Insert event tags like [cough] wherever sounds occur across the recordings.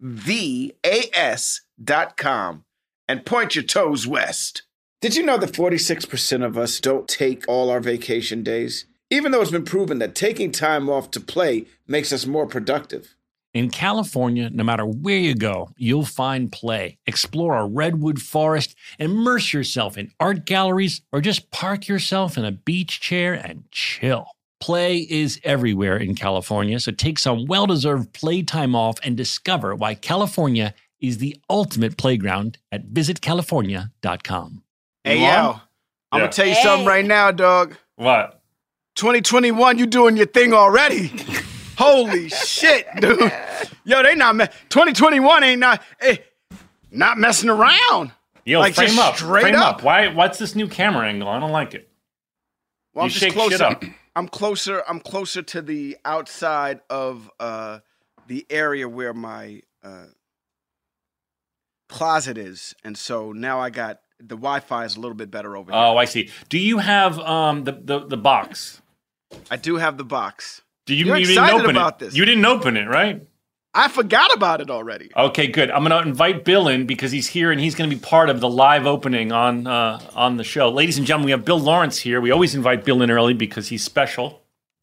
V A S dot com and point your toes west. Did you know that 46% of us don't take all our vacation days? Even though it's been proven that taking time off to play makes us more productive. In California, no matter where you go, you'll find play. Explore a redwood forest, immerse yourself in art galleries, or just park yourself in a beach chair and chill. Play is everywhere in California, so take some well deserved playtime off and discover why California is the ultimate playground at visitcalifornia.com. Hey, yo. I'm Yeah. going to tell you something right now, dog. What? 2021, you doing your thing already. Holy [laughs] shit, dude. Yo, they not, me- 2021 ain't not, eh, not messing around. Yo, Like, frame just up. straight frame up. up. Why? What's this new camera angle? I don't like it. Well, You I'm just shake closer. shit up. I'm closer. I'm closer to the outside of uh, the area where my uh, closet is, and so now I got the Wi-Fi is a little bit better over here. Oh, I see. Do you have um the the, the box? I do have the box. Do you, You're you didn't open about it? this. You didn't open it, right? I forgot about it already. Okay, good. I'm gonna invite Bill in because he's here and he's gonna be part of the live opening on uh, on the show. Ladies and gentlemen, we have Bill Lawrence here. We always invite Bill in early because he's special.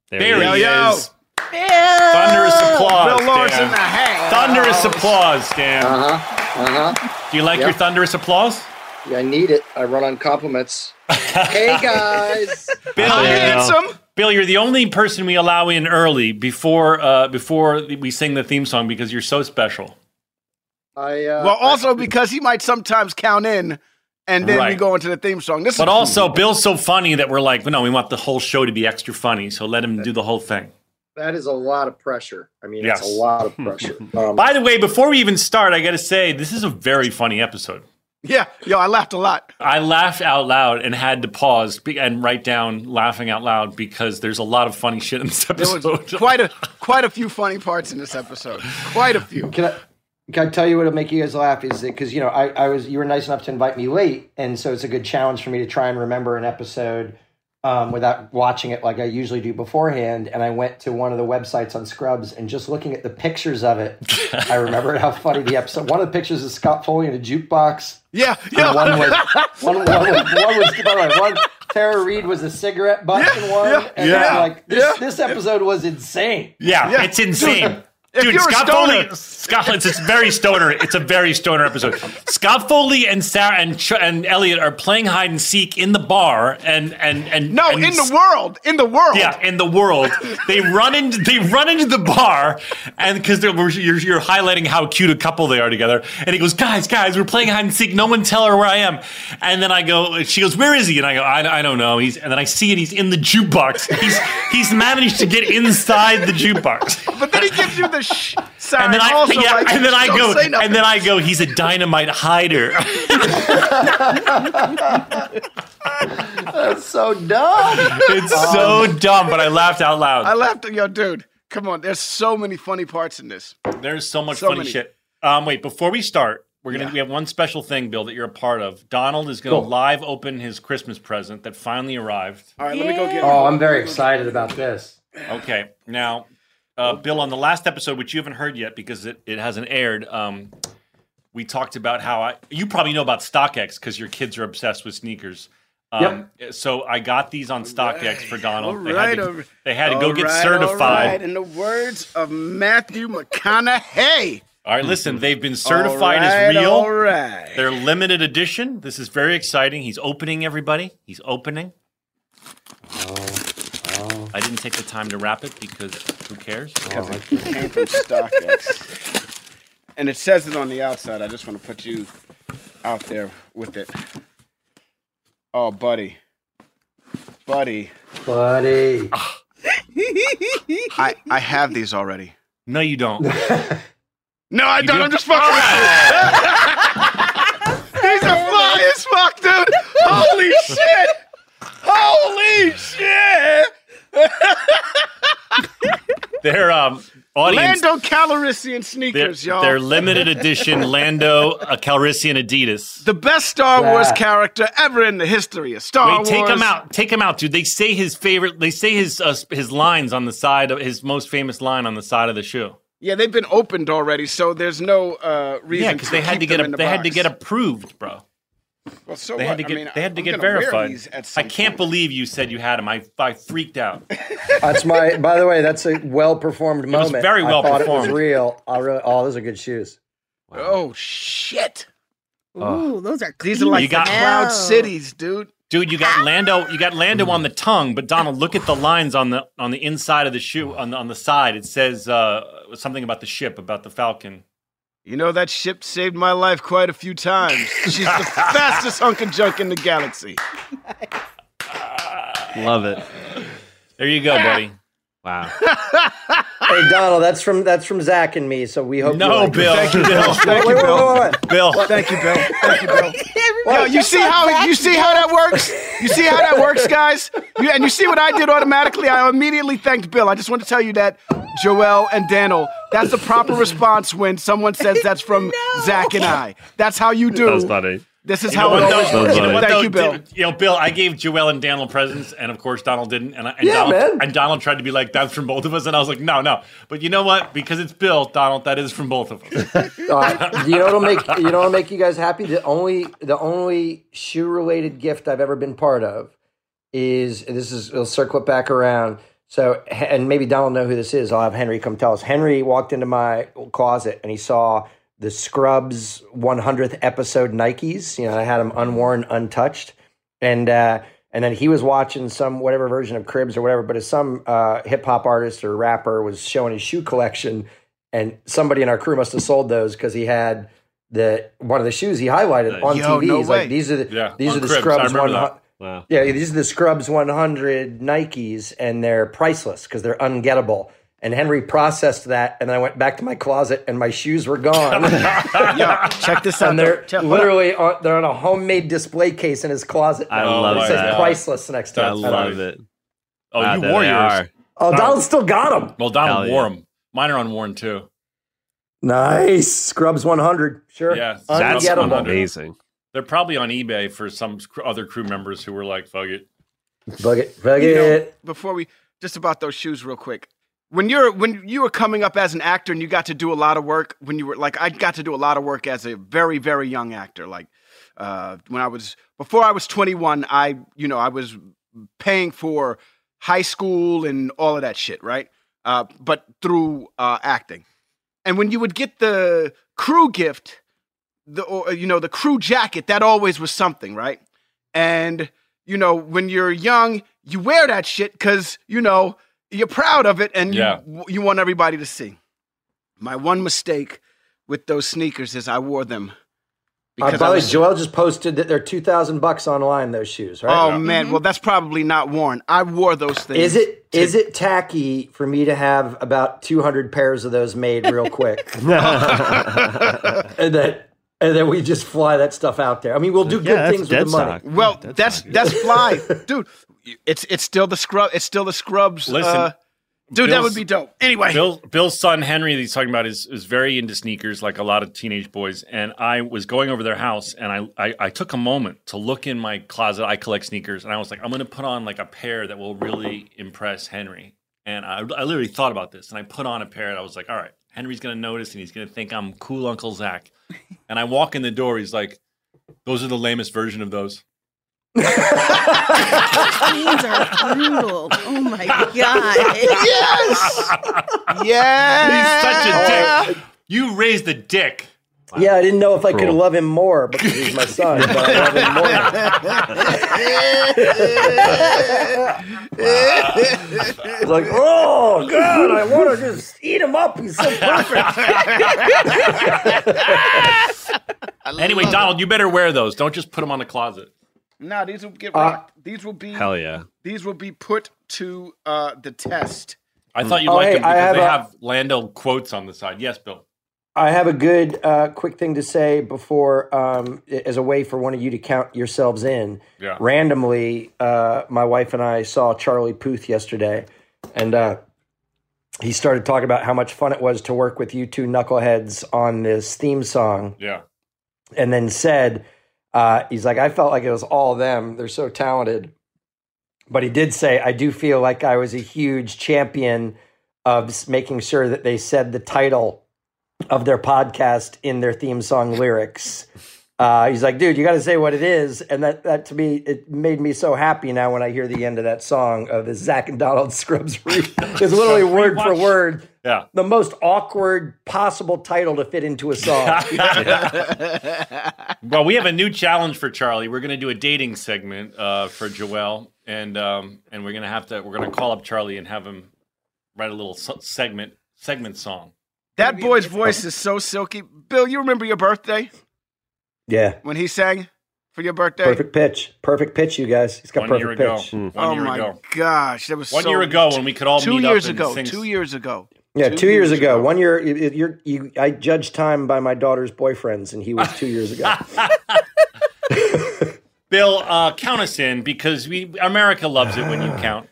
There Yo, he yo. is. Thunderous applause. Bill Lawrence Dan. in the house. Thunderous applause, Dan. Uh huh. Uh huh. Do you like Yep. your thunderous applause? Yeah, I need it. I run on compliments. [laughs] hey guys. Bill, Hi, you're- handsome. Bill, you're the only person we allow in early before uh, before we sing the theme song because you're so special. I uh, Well, also because he might sometimes count in, and then we Right. go into the theme song. This But is also, Bill's so funny that we're like, no, we want the whole show to be extra funny, so let him do the whole thing. that is a lot of pressure. I mean, Yes. it's a lot of pressure. [laughs] Um, By the way, before we even start, I got to say this is a very funny episode. Yeah. Yo, I laughed a lot. I laughed out loud and had to pause be- and write down laughing out loud because there's a lot of funny shit in this There episode. was [laughs] quite a quite a few funny parts in this episode. Quite a few. Can I, can I tell you what'll make you guys laugh? Is that because you know I, I was you were nice enough to invite me late, and so it's a good challenge for me to try and remember an episode um, without watching it like I usually do beforehand. And I went to one of the websites on Scrubs, and just looking at the pictures of it, [laughs] I remembered how funny the episode. One of the pictures is Scott Foley in a jukebox. Yeah, yeah. one was one, [laughs] one, was, one was by the way, one Tara Reid was a cigarette butt Yeah, in one, yeah, and yeah, like this, yeah. this episode was insane. yeah, Yeah. it's insane. Dude, Scott Foley, Scott, it's, it's very stoner. It's a very stoner episode. Scott Foley and Sarah and Ch- and Elliot are playing hide and seek in the bar, and and and No, and in the world, in the world. Yeah, in the world, they run into they run into the bar, and because you're, you're highlighting how cute a couple they are together, and he goes, "Guys, guys, we're playing hide and seek. No one tell her where I am." And then I go, she goes, "Where is he?" And I go, "I, I don't know." He's and then I see it. He's in the jukebox. He's he's managed to get inside the jukebox. But then he gives you the shh [laughs] sign. And then I also, yeah, like, and then I go, and then I go. He's a dynamite hider. [laughs] That's so dumb. It's so dumb, but I laughed out loud. I laughed. Yo, dude, Come on, there's so many funny parts in this. There's so much So funny many. shit. Um, wait, before we start, we're gonna Yeah. we have one special thing, Bill, that you're a part of. Donald is gonna Cool. live open his Christmas present that finally arrived. All right, let me go get. Oh, I'm very excited about this. Okay, now, uh, Bill, on the last episode, which you haven't heard yet because it, it hasn't aired, um, we talked about how I. You probably know about StockX because your kids are obsessed with sneakers. Um, So I got these on StockX for Donald. All they right, had to, they had to go All get right, All right. certified. In the words of Matthew McConaughey. All right, listen, they've been certified All as real. All right. They're limited edition. This is very exciting. He's opening everybody. He's opening. I didn't take the time to wrap it because who cares? Because it came from StockX. And it says it on the outside. I just want to put you out there with it. Oh, buddy. Buddy. Buddy. [laughs] I, I have these already. No, you don't. [laughs] No, I don't. do? I'm just fucking with you. These are fly as fuck, dude. Holy shit. Holy shit. [laughs] They're um audience. Lando Calrissian They're, sneakers, y'all. they're limited edition Lando uh, Calrissian Adidas. the best Star Wars character ever in the history of Star Wars. Take Wars. him out. Take him out, dude. They say his favorite. They say his uh, his lines on the side of his most famous line on the side of the shoe. Yeah, they've been opened already, so there's no uh, reason. Yeah, because they had to get a, in the they had to get approved, bro. Well, so They what? had to I get mean, they had to I'm get verified. I can't point. believe you said you had him. I I freaked out. [laughs] That's my. By the way, that's a well performed moment. was very well I thought It performed. was real. I really, oh, those are good shoes. Oh shit! Ooh, those are These are like You got- Cloud Cities, dude. Dude, you got Lando. You got Lando on the tongue, but Donald, look at the lines on the on the inside of the shoe on the on the side. It says uh, something about the ship, about the Falcon. You know that ship saved my life quite a few times. She's the [laughs] fastest hunk of junk in the galaxy. Love it. There you go, buddy. Wow. [laughs] Hey Donald, that's from that's from Zach and me. So we hope. you No, like. Bill. Thank you, Bill. Bill. Thank you, Wait, wait, Bill. Bill. Thank you, Bill. Thank you, Bill. [laughs] Well, Yo, you see how that, you see how that works? You see how that works, guys? You, and you see what I did automatically? I immediately thanked Bill. I just want to tell you that, Joel and Daniel, that's the proper response when someone says that's from [laughs] Zach and I. That's how you do. That was funny. This is You how it what, always works. You know what, Thank though? you, Bill. Did- You know, Bill, I gave Joel and Donald presents, and of course Donald didn't. And, and Yeah, Donald man. and Donald tried to be like, "That's from both of us," and I was like, "No, no." But you know what? Because it's Bill, Donald, that is from both of us. [laughs] All right. You know what'll make you know what'll make you guys happy? The only the only shoe related gift I've ever been part of is this is it'll circle it back around. So and maybe Donald know who this is. I'll have Henry come tell us. Henry walked into my closet and he saw the Scrubs 100th episode Nikes. You know, I had them unworn, untouched, and uh, and then he was watching some whatever version of Cribs or whatever. But as some uh, hip hop artist or rapper was showing his shoe collection, and somebody in our crew must have sold those because he had the one of the shoes he highlighted on Yo, TV. no He's way. like, these are the Yeah, these are the Cribs. Scrubs remember 100. Wow. Yeah, these are the Scrubs 100 Nikes, and they're priceless because they're ungettable. And Henry processed that, and then I went back to my closet, and my shoes were gone. [laughs] Yo, check this out. and they're. Check- literally on, they're on a homemade display case in his closet. I Oh, love my it says that. Priceless next to I it. love it. Oh, Wow, you there wore they yours. are. Oh, Donald still got them. Well, Donald Hell wore yeah. them. Mine are unworn too. Nice Scrubs 100. Sure. Yeah, That's Ungettable. ungettable. amazing. They're probably on eBay for some cr- other crew members who were like, "Fuck it." Bug it. Bug You know, it. before we just about those shoes real quick when you're when you were coming up as an actor and you got to do a lot of work when you were like i got to do a lot of work as a very very young actor like uh, when i was before i was 21 i you know i was paying for high school and all of that shit right? Uh, but through uh, acting. And when you would get the crew gift the or, you know the crew jacket that always was something right? And you know when you're young you wear that shit because you know you're proud of it and Yeah. you you want everybody to see my one mistake with those sneakers is i wore them Uh, because by the way, was- Joel just posted that they're 2000 bucks online, those shoes, right? oh man well that's probably not worn i wore those things Is it to- is it tacky for me to have about 200 pairs of those made real quick? [laughs] [laughs] and that and then we just fly that stuff out there. I mean, we'll do Yeah, good things with the money. stock. well That's that's that's fly [laughs] dude it's it's still the scrub it's still the scrubs Listen, uh, Dude, that would be dope. Anyway, Bill, Bill's son Henry, that he's talking about, is is very into sneakers, like a lot of teenage boys. And I was going over their house, and I, I I took a moment to look in my closet. I collect sneakers, and I was like, I'm going to put on like a pair that will really impress Henry. And I, I literally thought about this, and I put on a pair, and I was like, all right, Henry's going to notice, and he's going to think I'm cool Uncle Zach. And I walk in the door, he's like, those are the lamest version of those. These are brutal. Oh my god. yes, yes. He's such a dick. You raised the dick. Yeah, I didn't know if I could love him more because he's my son, but I love him more. [laughs] It's like, oh god, I want to just eat him up. He's so perfect. [laughs] Anyway, Donald, you better wear those. Don't just put them on the closet. No, these will get Uh, rocked. These will be Hell yeah. these will be put to uh, the test. I thought you Oh, liked hey, them because have they a- have Lando quotes on the side. Yes, Bill. I have a good, uh, quick thing to say before, um, as a way for one of you to count yourselves in. Yeah. Randomly, uh, my wife and I saw Charlie Puth yesterday, and uh, he started talking about how much fun it was to work with you two knuckleheads on this theme song. Yeah. and then said, uh, he's like, I felt like it was all them. They're so talented. But he did say, I do feel like I was a huge champion of making sure that they said the title of their podcast in their theme song lyrics. Uh, he's like, dude, you got to say what it is, and that that to me it made me so happy now when I hear the end of that song of the Zach and Donald [laughs] Scrubs. Re- it's literally word for word Yeah. the most awkward possible title to fit into a song. [laughs] [laughs] Well, we have a new challenge for Charlie. We're going to do a dating segment uh, for Joelle. and um, and we're going to have to we're going to call up Charlie and have him write a little segment segment song. That boy's voice is so silky. Bill, you remember your birthday yeah. when he sang for your birthday? Perfect pitch. Perfect pitch, you guys. He's got One year perfect ago. pitch. One oh year my ago. gosh, that was One so- year ago when we could all two meet years up and ago. sing. Two years ago. Yeah, two, years, ago. One year, you, you, you, I judged time by my daughter's boyfriends, and he was two years ago. [laughs] Bill, uh, count us in because we America loves it when you [sighs] count.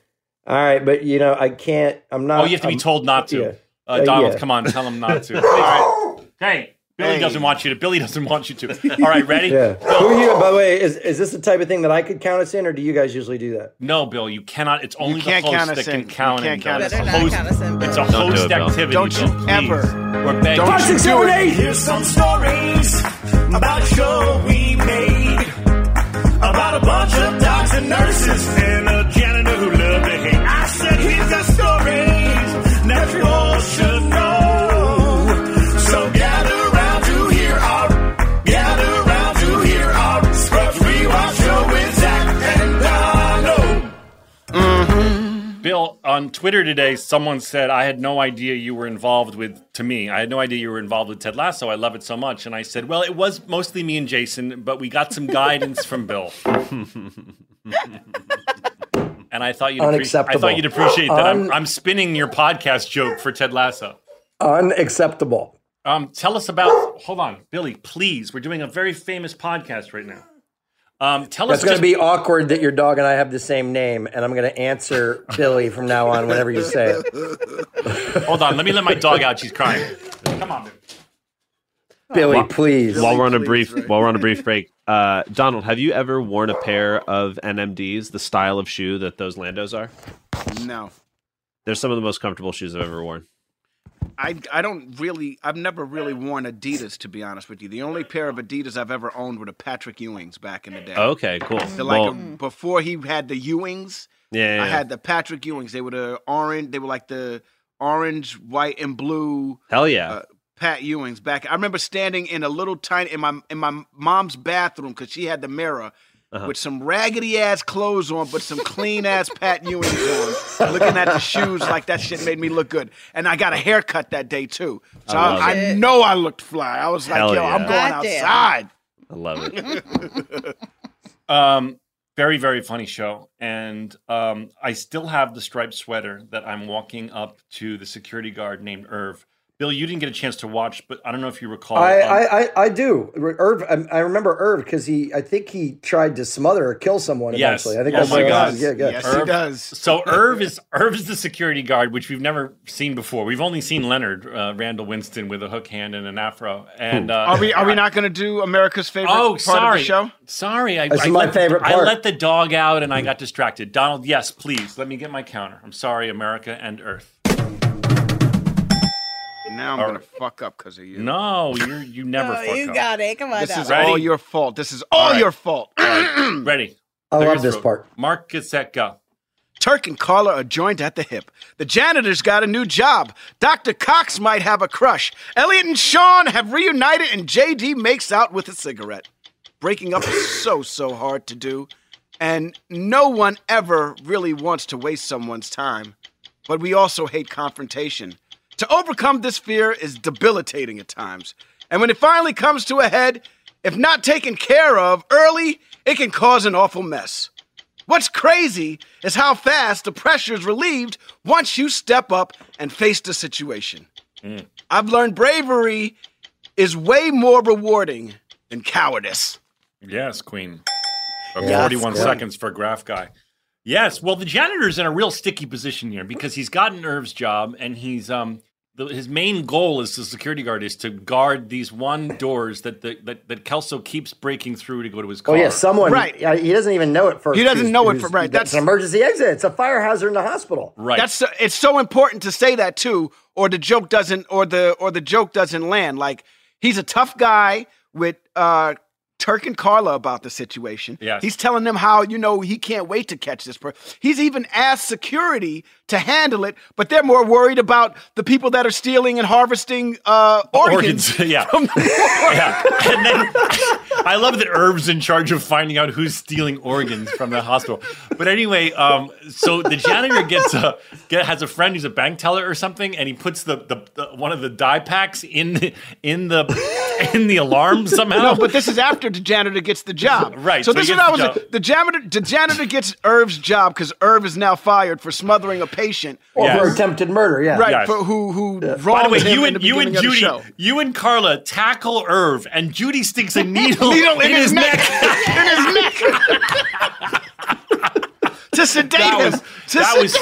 All right, but you know, I can't. I'm not. Oh, you have to be I'm- told not to. yeah. Uh, Uh, Donald, yeah. come on, tell him not to. [laughs] All right. Hey, Billy Hey. doesn't want you to. Billy doesn't want you to. All right, ready? [laughs] Yeah. Who are you? By the way, is is this the type of thing that I could count us in, or do you guys usually do that? No, Bill, you cannot. It's only can't the host that can in. You count can't in. Count us in. host- count us in, It's a Don't do host it, activity. Don't you Bill, ever- We're begging. Don't you do it. Here's some stories about a show we made. About a bunch of doctors and nurses and a janitor Bill, on Twitter today, someone said, I had no idea you were involved with, to me, I had no idea you were involved with Ted Lasso. I love it so much. And I said, well, it was mostly me and Jason, but we got some guidance from Bill. [laughs] and I thought you'd, appre- I thought you'd appreciate that. I'm, I'm spinning your podcast joke for Ted Lasso. Unacceptable. Um, tell us about, hold on, Billy, please. We're doing a very famous podcast right now. Um, tell us It's going just- to be awkward that your dog and I have the same name, and I'm going to answer [laughs] Billy from now on whenever you say it. [laughs] Hold on, let me let my dog out. She's crying. Come on, Bill. Billy, please. While we're on a brief while we're on a brief break, uh, Donald, have you ever worn a pair of NMDs, the style of shoe that those Landos are? No. They're some of the most comfortable shoes I've ever worn. I, I don't really I've never really worn Adidas to be honest with you. The only pair of Adidas I've ever owned were the Patrick Ewings back in the day. Okay, cool. They're like Well- a- before he had the Ewings. Yeah, yeah, I had the Patrick Ewings. They were the orange. They were like the orange, white, and blue. Hell yeah. uh, Pat Ewings back. I remember standing in a little tiny in my in my mom's bathroom because she had the mirror. Uh-huh. With some raggedy ass clothes on, but some clean ass Pat [laughs] Ewings on, looking at the shoes like that shit made me look good. And I got a haircut that day too, so I I, I know I looked fly. I was like, yo, yeah. I'm going Goddamn. outside. I love it. [laughs] Um, very, very funny show. And um, I still have the striped sweater that I'm walking up to the security guard named Irv, Bill, you didn't get a chance to watch, but I don't know if you recall. I, um, I, I, I do. Irv, I, I remember Irv because he, I think he tried to smother or kill someone Yes. eventually. I think Oh that's my what it God. was. Yeah, good. Yes, he does. So Irv is Irv is the security guard, which we've never seen before. We've only seen Leonard uh, Randall Winston with a hook hand and an afro. And uh, Are we are we not going to do America's favorite Oh, part sorry. of the show? Sorry, I, This I is my let, favorite I part. let the dog out and I got distracted. Donald, yes, please let me get my counter. I'm sorry, America and Earth. Now I'm All going to right. fuck up because of you. No, you you never. Oh, fuck you up. got it. Come on This now. is Ready? all your fault. This is all right. your fault. [clears throat] Ready? I Clear love this throat. part. Mark, get set, go. Turk and Carla are joined at the hip. The janitor's got a new job. Dr. Cox might have a crush. Elliot and Sean have reunited, and JD makes out with a cigarette. Breaking up is so, so hard to do, and no one ever really wants to waste someone's time. But we also hate confrontation. To overcome this fear is debilitating at times. And when it finally comes to a head, if not taken care of early, it can cause an awful mess. What's crazy is how fast the pressure is relieved once you step up and face the situation. Mm. I've learned bravery is way more rewarding than cowardice. Yes, Queen. Yes, 41 Queen. seconds for a graph guy. Yes, well, the janitor's in a real sticky position here because he's gotten Irv's job and he's um the, his main goal as the security guard is to guard these one doors that the, that that Kelso keeps breaking through to go to his Oh car. yeah, someone. Right. yeah, He doesn't even know it first. He doesn't know it who's- for- right, That's that's- an emergency exit. It's a fire hazard in the hospital. right. That's so, it's so important to say that too, or the joke doesn't, or the or the joke doesn't land. Like he's a tough guy with uh, Turk and Carla about the situation. Yes. He's telling them how you know he can't wait to catch this person. He's even asked security to handle it, but they're more worried about the people that are stealing and harvesting uh, organs. [laughs] yeah. [laughs] yeah. And then I love that Irv's in charge of finding out who's stealing organs from the hospital. But anyway, um, so the janitor gets a get, has a friend who's a bank teller or something, and he puts the, the, the one of the die packs in the, in the in the alarm somehow. No, but this is after the janitor gets the job. [laughs] Right, So, so this is gets what I the was. job. The janitor, the janitor gets Irv's job because Irv is now fired for smothering a patient. Or Yes. for attempted murder. Yeah. Right, Yes. for who who By wronged the way, him you in and the you and beginning of the Judy, you and Carla tackle Irv, and Judy sticks a needle, Needle in, his, neck. [laughs] in his neck. to sedate that him. was To that was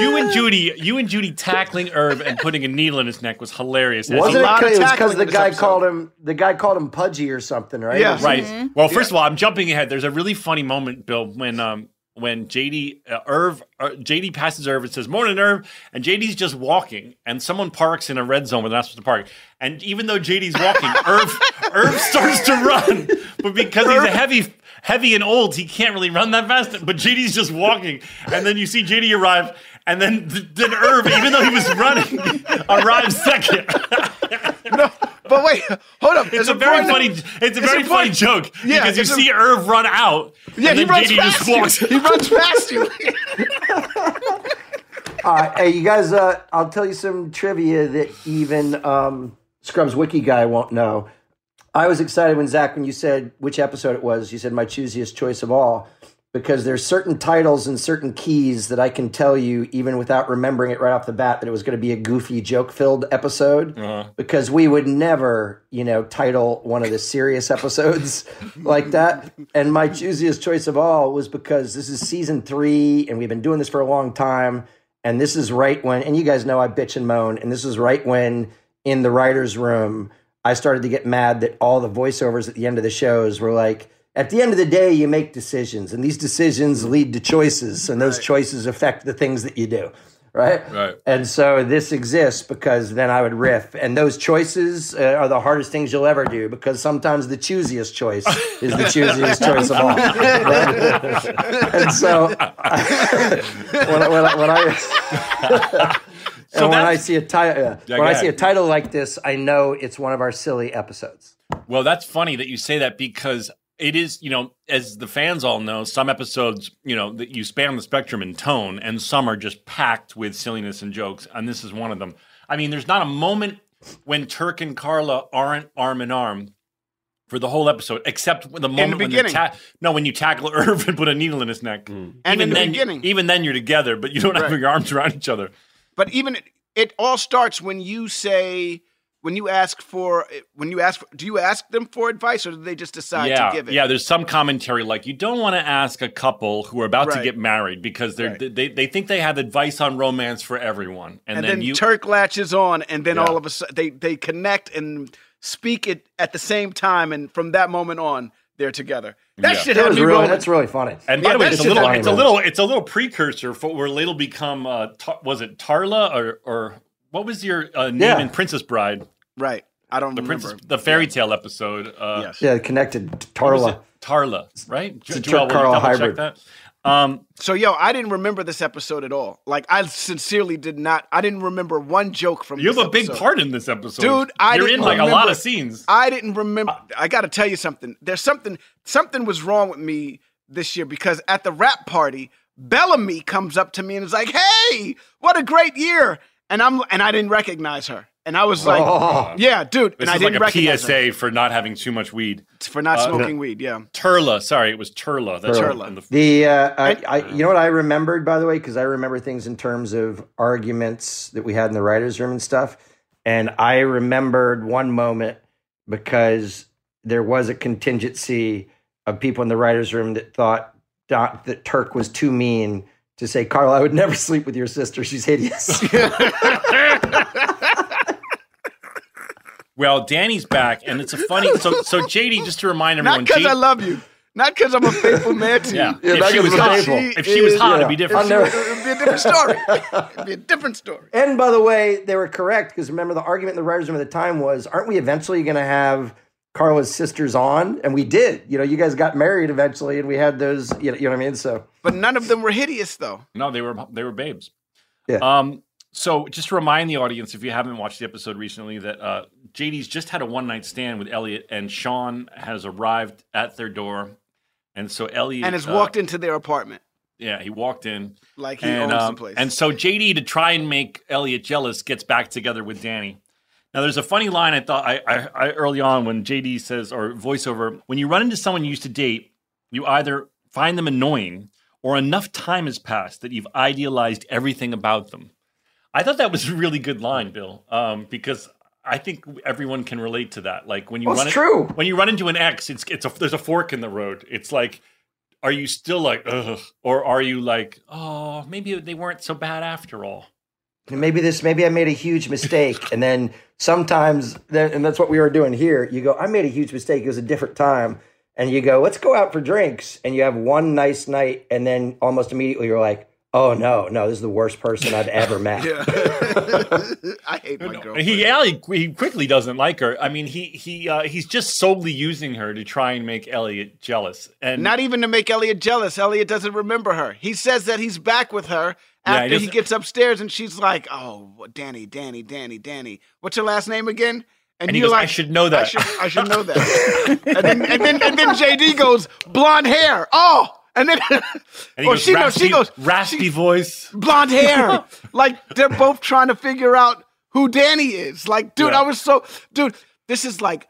you and Judy. You and Judy tackling Irv and putting a needle in his neck was hilarious. As Wasn't it? lot of 'cause- It was because the guy episode. called him. The guy called him pudgy or something, right? Yeah. It was- Right. Well, first of all, I'm jumping ahead. There's a really funny moment, Bill, when um when JD uh, Irv uh, JD passes Irv and says "Morning, Irv," and JD's just walking, and someone parks in a red zone where they're not supposed to park. And even though JD's walking, [laughs] Irv Irv starts to run, but because he's a heavy heavy and old, he can't really run that fast. But JD's just walking, and then you see JD arrive. And then, then Irv, even though he was running, [laughs] arrives second. [laughs] no, But wait, hold up. It's a very funny. It's a very funny joke Yeah, because you a- see Irv run out. Yeah, and he then runs JD past just you. He runs past you. [laughs] All right, hey, you guys. Uh, I'll tell you some trivia that even um, Scrubs Wiki guy won't know. I was excited when Zach, when you said which episode it was, you said my choosiest choice of all, because there's certain titles and certain keys that I can tell you even without remembering it right off the bat that it was going to be a goofy, joke-filled episode. Uh-huh. Because we would never, you know, title one of the serious episodes [laughs] like that. And my choosiest choice of all was because this is season three, and we've been doing this for a long time. And this is right when, and you guys know I bitch and moan, and this is right when in the writer's room, I started to get mad that all the voiceovers at the end of the shows were like, at the end of the day, you make decisions, and these decisions lead to choices, and those choices affect the things that you do. Right? Right. And so this exists because then I would riff. And those choices uh, are the hardest things you'll ever do because sometimes the choosiest choice [laughs] is the choosiest choice of all. Right? [laughs] and so [laughs] when, I- when, I- when I. So and when I see a title, Yeah, when I see a title like this, I know it's one of our silly episodes. Well, that's funny that you say that because it is, you know, as the fans all know, some episodes, you know, that you span the spectrum in tone, and some are just packed with silliness and jokes, and this is one of them. I mean, there's not a moment when Turk and Carla aren't arm in arm for the whole episode, except the moment when beginning. you ta- no, when you tackle [laughs] Irv and put a needle in his neck. Mm. And even in the then, beginning. even then, you're together, but you don't have your arms around each other. But even it all starts when you say when you ask for when you ask do you ask them for advice or do they just decide yeah, to give it? yeah. There's some commentary like you don't want to ask a couple who are about to get married because they're Right. they, they think they have advice on romance for everyone, and, And, then, then, you Turk latches on, and then Yeah. all of a sudden they they connect and speak it at the same time, and from that moment on, they're together. That Yeah. shit That was me really, rolling. that's really funny. And by Yeah, the way, it's a little, it's a little, it's a little precursor for where it'll become. Uh, Tar- was it Tarla or or what was your uh, name Yeah. in Princess Bride? right. I don't The remember. princess, the fairy tale episode. Uh, Yes. Yeah, connected to Tarla. Tarla, right? It's a Joel, will you Turk-Carl hybrid. that? Um, So yo, I didn't remember this episode at all. Like I sincerely did not. I didn't remember one joke from. you have this a big episode. part in this episode, Dude, I You're didn't in like a lot of scenes. I didn't remember. I got to tell you something. There's something. Something was wrong with me this year because at the wrap party, Bellamy comes up to me and is like, "Hey, what a great year!" And I'm and I didn't recognize her, and I was like, Oh. "Yeah, dude." This and I is didn't like a recognize her PSA for not having too much weed. for not Uh, smoking weed. Yeah, Turla, sorry, it was Turla. That's Turla. in the- The uh, I, I, you know what I remembered by the way, because I remember things in terms of arguments that we had in the writers' room and stuff, and I remembered one moment because there was a contingency of people in the writers' room that thought Don, that Turk was too mean to say, "Carl, I would never sleep with your sister. She's hideous." [laughs] Well, Danny's back, and it's a funny. So, so JD, just to remind everyone, not because J- I love you, not because I'm a faithful man to Yeah, you. Yeah, if she was hot, faithful. if she was hot, it'd be different. Never- It would be a different story. It'd be a different story. And by the way, they were correct because remember the argument in the writers' room at the time was, aren't we eventually going to have Carla's sisters on? And we did. You know, you guys got married eventually, and we had those. You know, you know what I mean? So But none of them were hideous, though. No, they were they were babes. Yeah. Um. So just to remind the audience, if you haven't watched the episode recently, that uh, JD's just had a one night stand with Elliot, and Sean has arrived at their door, and so Elliot And has uh, walked into their apartment Yeah, he walked in like he and owns um, the place. and so JD to try and make Elliot jealous gets back together with Danny. Now, there's a funny line I thought I, I, I early on when JD says or voiceover when you run into someone you used to date, you either find them annoying or enough time has passed that you've idealized everything about them. I thought that was a really good line, Bill, um, because I think everyone can relate to that. Like when you Well, run in- true. when you run into an ex, it's it's a there's a fork in the road. It's like, are you still like ugh, or are you like, oh, maybe they weren't so bad after all? Maybe this, maybe I made a huge mistake, and then sometimes, then, and that's what we were doing here. You go, I made a huge mistake. It was a different time, and you go, let's go out for drinks, and you have one nice night, and then almost immediately you're like. Oh no, no! This is the worst person I've ever [laughs] met. [laughs] I hate my girlfriend. He yeah, he, he quickly doesn't like her. I mean, he he uh, he's just solely using her to try and make Elliot jealous. And Not even to make Elliot jealous. Elliot doesn't remember her. He says that he's back with her Yeah, he after he, gets upstairs, and she's like, "Oh, Danny, Danny, Danny, Danny. What's your last name again?" And he you're goes, "I should know that." I should, I should know that. [laughs] and, then, and then and then JD goes, "Blonde hair." Oh, and then [laughs] and or goes, she goes, raspy, she goes, raspy voice. blonde hair. [laughs] like they're both trying to figure out who Danny is. Like, dude, Yeah. I was so dude, this is like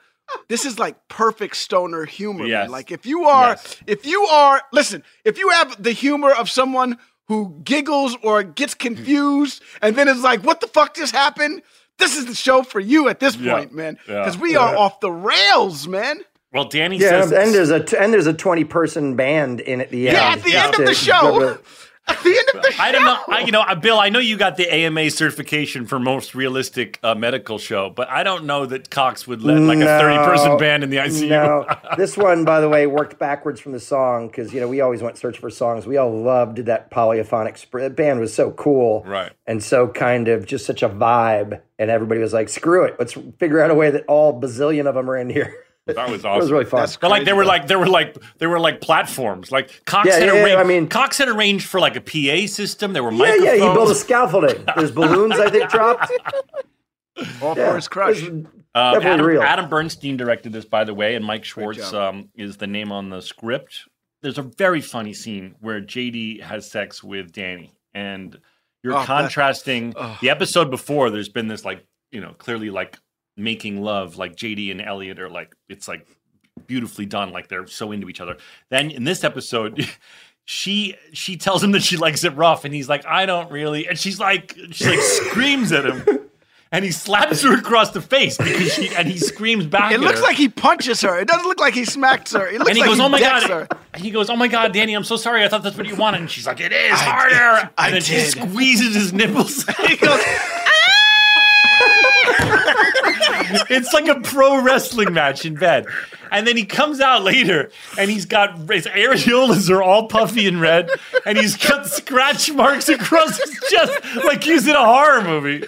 this is like perfect stoner humor. Yes. Man. Like if you are Yes. if you are listen, if you have the humor of someone who giggles or gets hmm. confused and then is like, what the fuck just happened? This is the show for you at this Yeah. point, man. Yeah. Because we are off the rails, man. Well, Danny Yeah, says, and there's a and there's a twenty person band in at the end. Yeah, at the yeah. end of the show. [laughs] At the end of the show. I don't know. I, you know, Bill, I know you got the AMA certification for most realistic uh, medical show, but I don't know that Cox would let like a 30 person band in the ICU. No, [laughs] this one, by the way, worked backwards from the song because you know we always went search for songs. We all loved that polyphonic sp- that band was so cool, Right. And so kind of just such a vibe, and everybody was like, "Screw it, let's figure out a way that all bazillion of them are in here." [laughs] That was awesome. It awesome. was really fun. That's But like they were like they were like they were like platforms. Like Cox Yeah, had yeah, yeah, arranged. I mean- Cox had arranged for like a PA system. There were yeah, microphones. yeah, he built a scaffolding. There's balloons, I think, dropped. [laughs] All Yeah, for his crush. it was Uh, Adam, real. Adam Bernstein directed this, by the way, and Mike Schwartz um, is the name on the script. There's a very funny scene where JD has sex with Danny, and you're Oh, that- contrasting oh. the episode before. There's been this like you know clearly like making love, like JD and Elliot are like it's like beautifully done, like they're so into each other. Then in this episode. [laughs] she she tells him that she likes it rough, and he's like, I don't really, and she's like, she like [laughs] screams at him. And he slaps her across the face because she and he screams back. It looks her. like he punches her. It doesn't look like he smacks her. It looks and he like goes, he "Oh my god!" her. He goes, "Oh my god, Danny, I'm so sorry. I thought that's what you wanted." And she's like, "It is harder." I and then she did. squeezes his nipples. [laughs] He goes, it's like a pro wrestling match in bed. And then he comes out later and he's got his areolas are all puffy and red, and he's got scratch marks across his chest like he's in a horror movie.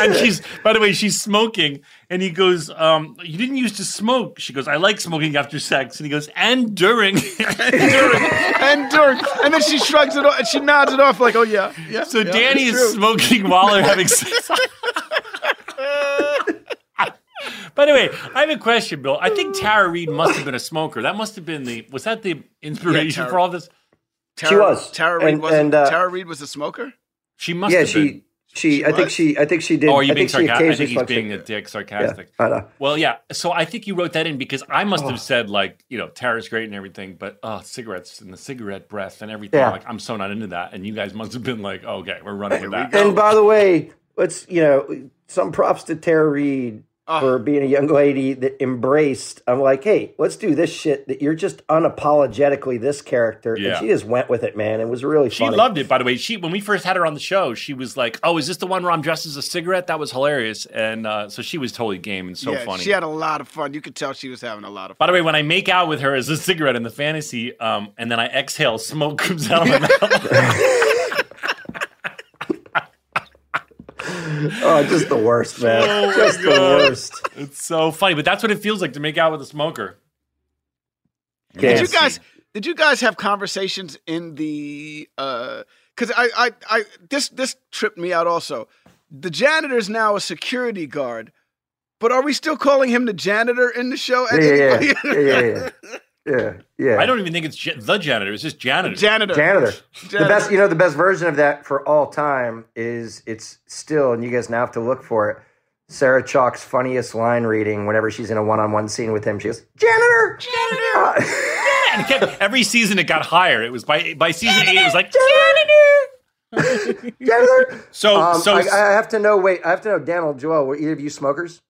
and she's, by the way, she's smoking, and he goes, um, "You didn't used to smoke." She goes, "I like smoking after sex," and he goes, "And during." [laughs] and during, and during," and then she shrugs it off and she nods it off like, "Oh yeah, yeah." So yeah, Danny is true. smoking while they're having sex. By the way, I have a question, Bill. I think Tara Reid must have been a smoker. That must have been the was that the inspiration Tara- for all this? Tara, She was. Tara Reid was uh, Tara Reid was a smoker. She must yeah, have she, been. She, I think she, I think she did. Oh, are you I being think she sarcastic? I think he's being a dick sarcastic. Yeah, I know. Well, yeah. So I think you wrote that in because I must Oh. have said like, you know, Tara's great and everything, but oh, cigarettes and the cigarette breath and everything. Yeah. Like I'm so not into that. And you guys must have been like, oh, okay, we're running with that. And by [laughs] the way, let's you know some props to Tara Reid Oh. for being a young lady that embraced. I'm like, hey, let's do this shit. That you're just unapologetically this character, Yeah. and she just went with it, man. It was really She funny. loved it, by the way. She when we first had her on the show, she was like, "Oh, is this the one where I'm dressed as a cigarette?" That was hilarious, and uh, so she was totally game and so yeah, funny. She had a lot of fun. You could tell she was having a lot of fun. by the way, when I make out with her as a cigarette in the fantasy, um, and then I exhale, smoke comes out of my mouth. [laughs] oh, just the worst, [laughs] oh man. Oh just the worst. It's so funny, but that's what it feels like to make out with a smoker. Did you guys? Did you guys have conversations in the? Uh, because I, I, I, this, this tripped me out. Also, the janitor's now a security guard, but are we still calling him the janitor in the show? Yeah, yeah, yeah, [laughs] yeah, yeah, yeah. yeah, yeah. I don't even think it's ja- the janitor. It's just janitor. Janitor. Janitor. The best, you know, the best version of that for all time is it's still, and you guys now have to look for it. Sarah Chalk's funniest line reading whenever she's in a one-on-one scene with him. She goes, "Janitor, janitor." [laughs] And it kept, every season it got higher. It was by by season eight. It was like janitor. janitor. [laughs] So Um, so I, I have to know. Wait, I have to know. Daniel, Joel, were either of you smokers?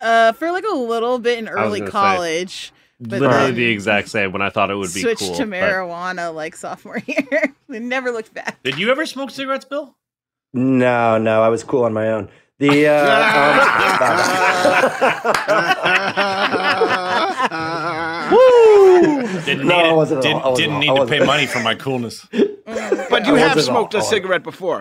Uh, for like a little bit in early gonna say, college, but Literally the exact same. When I thought it would be switched cool. to but- marijuana like sophomore [laughs] year. we never looked back. Did you ever smoke cigarettes, Bill? No, no, I was cool on my own. The uh, [laughs] [laughs] um, Didn't No, need I wasn't. Didn't, I wasn't didn't at need all. I to pay money for my coolness. But you I have wasn't smoked a cigarette before.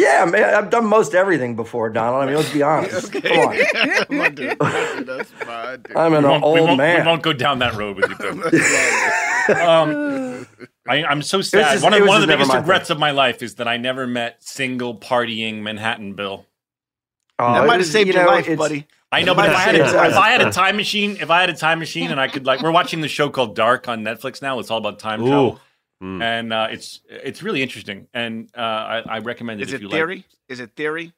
Yeah, man, I've done most everything before, Donald. I mean, let's be honest. [laughs] Come on. [laughs] Come on, dude. That's fine, dude. I'm an we won't, old we man. We won't go down that road with you, Bill. [laughs] um, I, I'm so sad. just- one of, one of the biggest my thing. regrets of my life is that I never met single partying Manhattan Bill. Oh, That might have saved you your know, life, buddy. I know, but if I had a, if I had a time machine, if I had a time machine and I could like, we're watching the show called Dark on Netflix now. It's all about time travel, Mm. and uh, it's it's really interesting. And uh, I, I recommend it Is if it you theory? like. Is it theory?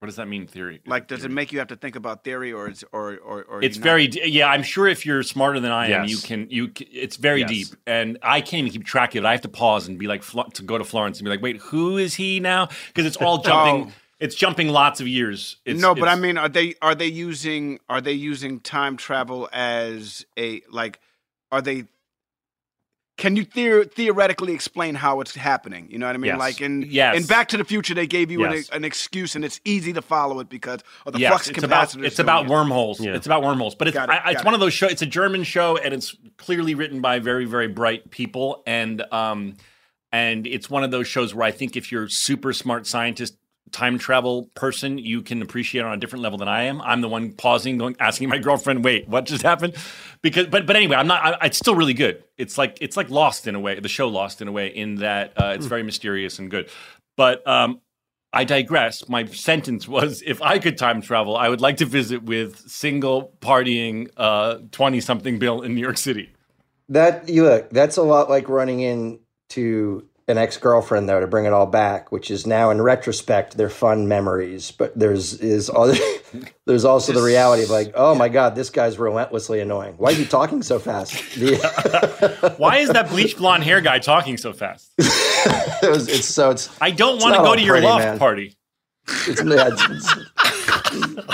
What does that mean, theory? Like, does it make you have to think about theory, or is or or, or It's you not? very d- yeah. I'm sure if you're smarter than I am, Yes. you can you. It's very Yes. deep, and I can't even keep track of it. I have to pause and be like to go to Florence and be like, wait, who is he now? Because it's all [laughs] jumping. Oh. It's jumping lots of years. It's, no, but I mean, are they are they using are they using time travel as a like? Are they? Can you theor- theoretically explain how it's happening? You know what I mean? Yes. Like in Yes. in Back to the Future, they gave you Yes. an, an excuse, and it's easy to follow it because of the yes, flux it's about it's about wormholes. Yeah. It's about wormholes, but it's it, I, it's one it. of those shows. It's a German show, and it's clearly written by very very bright people, and um, and it's one of those shows where I think if you're super smart scientist. Time travel person, you can appreciate on a different level than I am. I'm the one pausing, going, asking my [laughs] girlfriend, "Wait, what just happened?" Because, but, but anyway, I'm not. I, it's still really good. It's like it's like Lost in a way. The show Lost in a way, in that uh, it's very mysterious and good. But um, I digress. My sentence was [laughs] if I could time travel, I would like to visit with single partying 20 something Bill in New York City. That you look, that's a lot like running into an ex girlfriend though to bring it all back, which is now in retrospect they're fun memories. But there's is all, [laughs] there's also the reality of like, oh my god, this guy's relentlessly annoying. Why is he talking so fast? [laughs] Why is that bleach blonde hair guy talking so fast? [laughs] it was, it's so it's. I don't want to go to your pretty, loft man. party. It's, yeah, it's-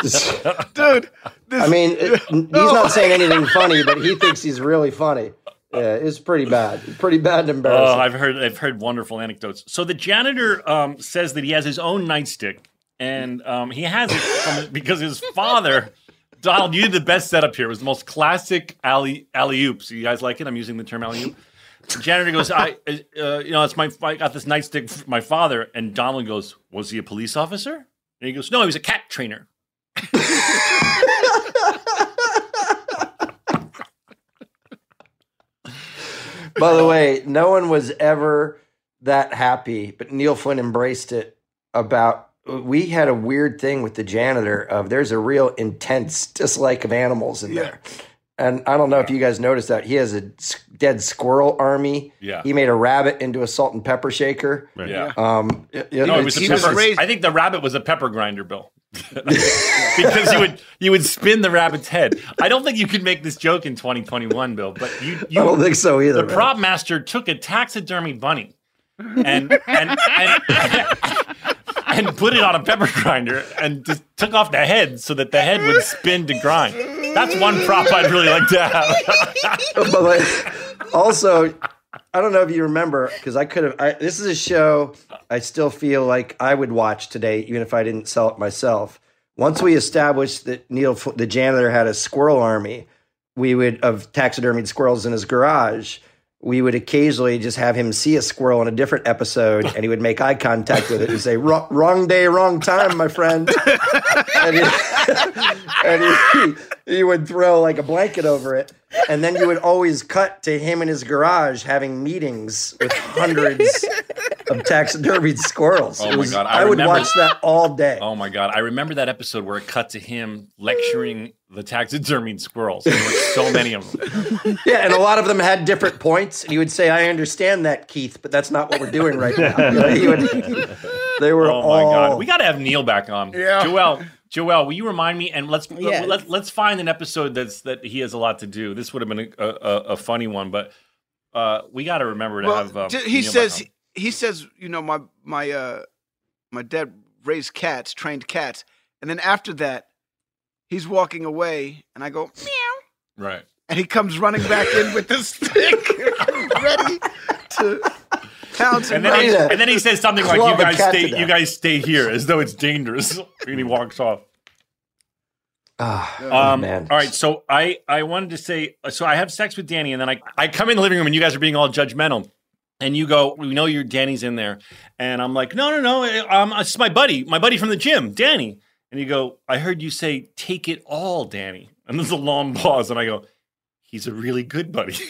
it's- Dude, I mean, it- he's not saying anything funny, but he thinks he's really funny. Yeah, it's pretty bad. Pretty bad and Oh. I've heard I've heard wonderful anecdotes. So the janitor um, says that he has his own nightstick, and um, he has it from, because his father. Donald, you did the best setup here. It was the most classic alley alley oops. You guys like it? I'm using the term alley oop. The janitor goes, I, uh, you know, it's my, I got this nightstick from my father. And Donald goes, was he a police officer? And he goes, no, he was a cat trainer. [laughs] [laughs] By the way, no one was ever that happy, but Neil Flynn embraced it. About we had a weird thing with the janitor of there's a real intense dislike of animals in there, and I don't know if you guys noticed that he has a dead squirrel army. Yeah. he made a rabbit into a salt and pepper shaker. Yeah. Um, y- y- No, it was a it's- pepper. I think the rabbit was a pepper grinder, Bill. [laughs] because you would you would spin the rabbit's head. I don't think you could make this joke in 2021, Bill. But you, you I don't think so either. The man. prop master took a taxidermy bunny and and and, [laughs] and put it on a pepper grinder and just took off the head so that the head would spin to grind. That's one prop I'd really like to have. [laughs] but like, also, I don't know if you remember because I could have. I, this is a show I still feel like I would watch today, even if I didn't sell it myself. Once we established that Neil, the janitor, had a squirrel army, we would of taxidermied squirrels in his garage. We would occasionally just have him see a squirrel in a different episode, and he would make eye contact with it and say, "Wrong day, wrong time, my friend." [laughs] and he, [laughs] and he, he would throw like a blanket over it. And then you would always cut to him in his garage having meetings with hundreds of taxidermied [laughs] squirrels. Oh It my was- God, I, I would remember- watch that all day. Oh my god, I remember that episode where it cut to him lecturing the taxidermied squirrels. There were so many of them. [laughs] Yeah, and a lot of them had different points. And he would say, I understand that, Keith, but that's not what we're doing right now. [laughs] He would- they were Oh my all. god, we got to have Neil back on. Yeah. Joel, Joel, will you remind me? And let's Yes. let, let's find an episode that's that he has a lot to do. This would have been a, a, a funny one, but uh, we got to remember to Well, have. Um, j- he Neil says on. He says you know my my uh my dad raised cats, trained cats, and then after that, he's walking away, and I go meow, right. and he comes running back in with the stick, [laughs] ready to pounce And and, then, he, and then he says something like, "You guys stay, you guys stay here," as though it's dangerous, [laughs] and he walks off. Ah, Um, man. All right, so I I wanted to say so I have sex with Danny, and then I I come in the living room, and you guys are being all judgmental, and you go, "We know your Danny's in there," and I'm like, "No, no, no, um, it's my buddy, my buddy from the gym, Danny," and you go, "I heard you say take it all, Danny," and there's a long [laughs] pause, and I go. He's a really good buddy. [laughs]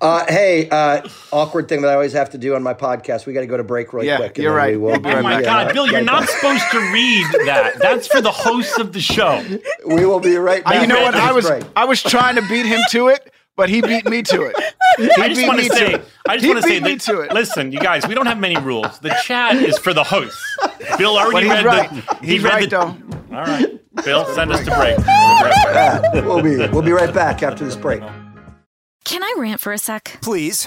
Uh, hey, uh, awkward thing that I always have to do on my podcast. We got to go to break really Yeah, quick. and you're right. we will be be oh my right God, Bill, you're not supposed to read that. That's for the hosts of the show. [laughs] We will be right Uh, back. you know what? I was break. I was trying to beat him to it, but he beat me to it. [laughs] He I just beat want me to say, it. I just want to say beat that. to it. Listen, you guys, we don't have many rules. The chat is for the hosts. Bill already he's read right. the. he He's read right the- though. All right, Bill, send us to break. Yeah, [laughs] we'll be we'll be right back after this break. Can I rant for a sec? Please.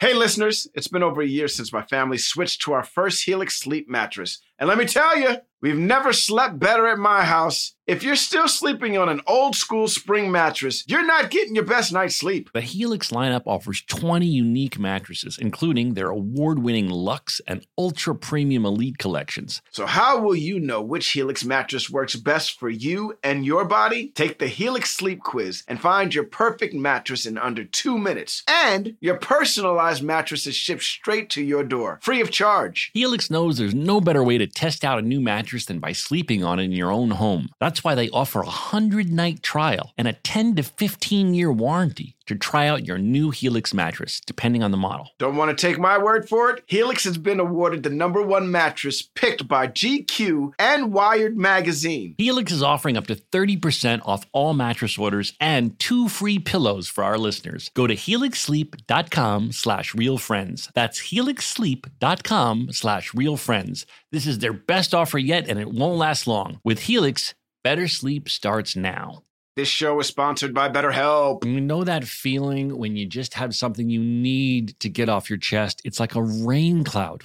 Hey, listeners, it's been over a year since my family switched to our first Helix sleep mattress. And let me tell you, We've never slept better at my house. If you're still sleeping on an old school spring mattress, you're not getting your best night's sleep. The Helix lineup offers 20 unique mattresses, including their award winning Lux and Ultra Premium Elite collections. So, how will you know which Helix mattress works best for you and your body? Take the Helix Sleep Quiz and find your perfect mattress in under two minutes. And your personalized mattress is shipped straight to your door, free of charge. Helix knows there's no better way to test out a new mattress than by sleeping on it in your own home. That's why they offer a 100 night trial and a 10 to 15 year warranty to try out your new Helix mattress, depending on the model. Don't want to take my word for it? Helix has been awarded the number one mattress picked by GQ and Wired Magazine. Helix is offering up to 30% off all mattress orders and two free pillows for our listeners. Go to helixsleep.com slash realfriends. That's helixsleep.com slash realfriends. This is their best offer yet, and it won't last long. With Helix, better sleep starts now. This show is sponsored by BetterHelp. You know that feeling when you just have something you need to get off your chest? It's like a rain cloud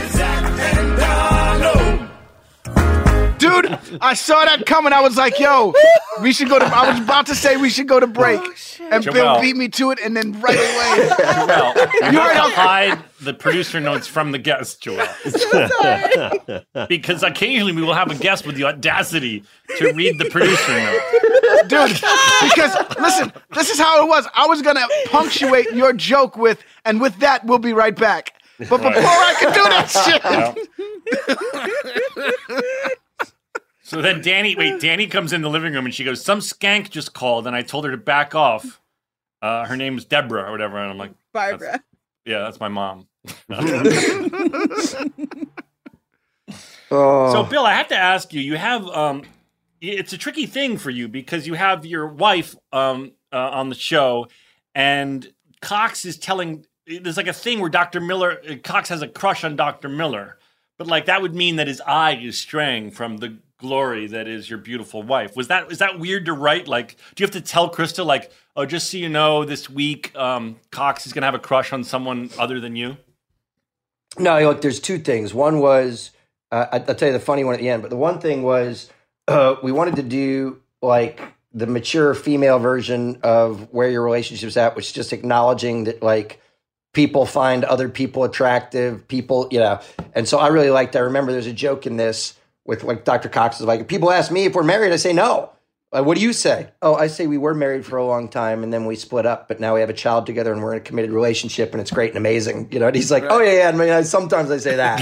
Dude, I saw that coming. I was like, yo, we should go to I was about to say we should go to break. Oh, and Bill beat me to it and then right away. Joel, you You have heard to how- hide the producer notes from the guest, Joel. [laughs] because occasionally we will have a guest with the audacity to read the producer note. Dude, because listen, this is how it was. I was gonna punctuate your joke with, and with that, we'll be right back. But before I could do that [laughs] shit, [laughs] So then Danny, wait, Danny comes in the living room and she goes, "Some skank just called," and I told her to back off. Uh, her name is Deborah or whatever, and I'm like, Barbara. "Yeah, that's my mom." Oh. [laughs] So, Bill, I have to ask you. You have um, it's a tricky thing for you because you have your wife um uh, on the show, and Cox is telling. There's like a thing where Dr. Miller, uh, Cox has a crush on Dr. Miller, but like that would mean that his eye is straying from the glory that is your beautiful wife. Was that is that weird to write? Like, do you have to tell Krista like, oh, just so you know, this week um, Cox is gonna have a crush on someone other than you? No, look, there's two things. One was, uh, I'll tell you the funny one at the end, but the one thing was uh, we wanted to do like the mature female version of where your relationship's at, which is just acknowledging that like people find other people attractive, people, you know. And so I really liked, I remember there's a joke in this with like Dr. Cox is like, people ask me if we're married, I say no. Uh, what do you say? Oh, I say we were married for a long time and then we split up, but now we have a child together and we're in a committed relationship and it's great and amazing. You know, and he's like, oh yeah, yeah. I mean, I, sometimes I say that.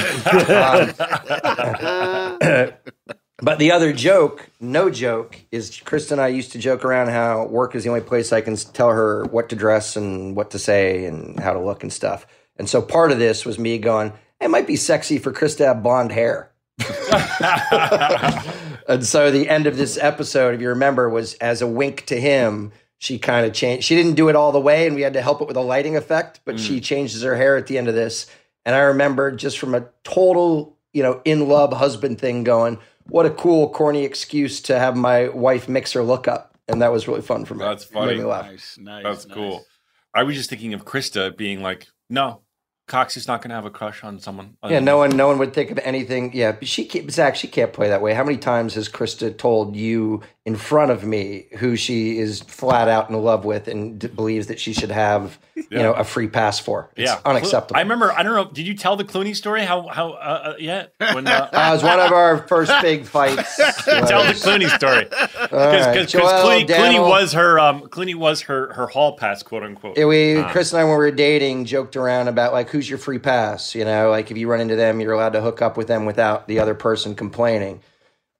Um, [laughs] but the other joke, no joke, is Krista and I used to joke around how work is the only place I can tell her what to dress and what to say and how to look and stuff. And so part of this was me going, it might be sexy for Krista to have blonde hair. [laughs] And so the end of this episode, if you remember, was as a wink to him. She kind of changed. She didn't do it all the way, and we had to help it with a lighting effect. But she mm. changes her hair at the end of this. And I remember just from a total, you know, in love husband thing, going, "What a cool, corny excuse to have my wife mix her look up." And that was really fun for me. That's It made funny. me laugh. nice, nice. That's cool. I was just thinking of Krista being like, no, Cox is not going to have a crush on someone. Yeah, no one, no one would think of anything. Yeah, but she can't, Zach, she can't play that way. How many times has Krista told you in front of me who she is flat out in love with and d- believes that she should have, you know, a free pass for? It's Yeah, unacceptable. I remember. I don't know. Did you tell the Clooney story? How how uh, uh, yeah? When uh, [laughs] That was one of our first big fights. [laughs] tell the Clooney story [laughs] because right. Clooney, Clooney was her um Clooney was her her hall pass quote unquote. Yeah, we Uh, Chris and I when we were dating joked around about like who's your free pass, you know, like if you run into them, you're allowed to hook up with them without the other person complaining.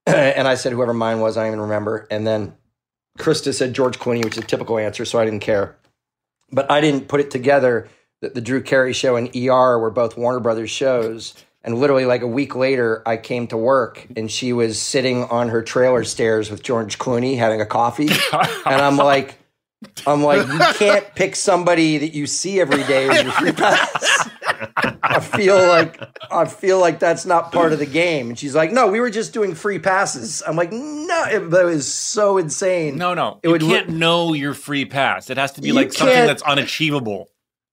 [clears throat] and I said whoever mine was, I don't even remember. And then Krista said George Clooney, which is a typical answer, so I didn't care. But I didn't put it together that the Drew Carey show and ER were both Warner Brothers shows. And literally, like a week later, I came to work and she was sitting on her trailer stairs with George Clooney having a coffee. [laughs] and I'm like, I'm like, you can't pick somebody that you see every day as your free pass. I feel like I feel like that's not part of the game. And she's like, no, we were just doing free passes. I'm like, no, it, that was so insane. no, no, It you would can't look- know your free pass. It has to be like something that's unachievable.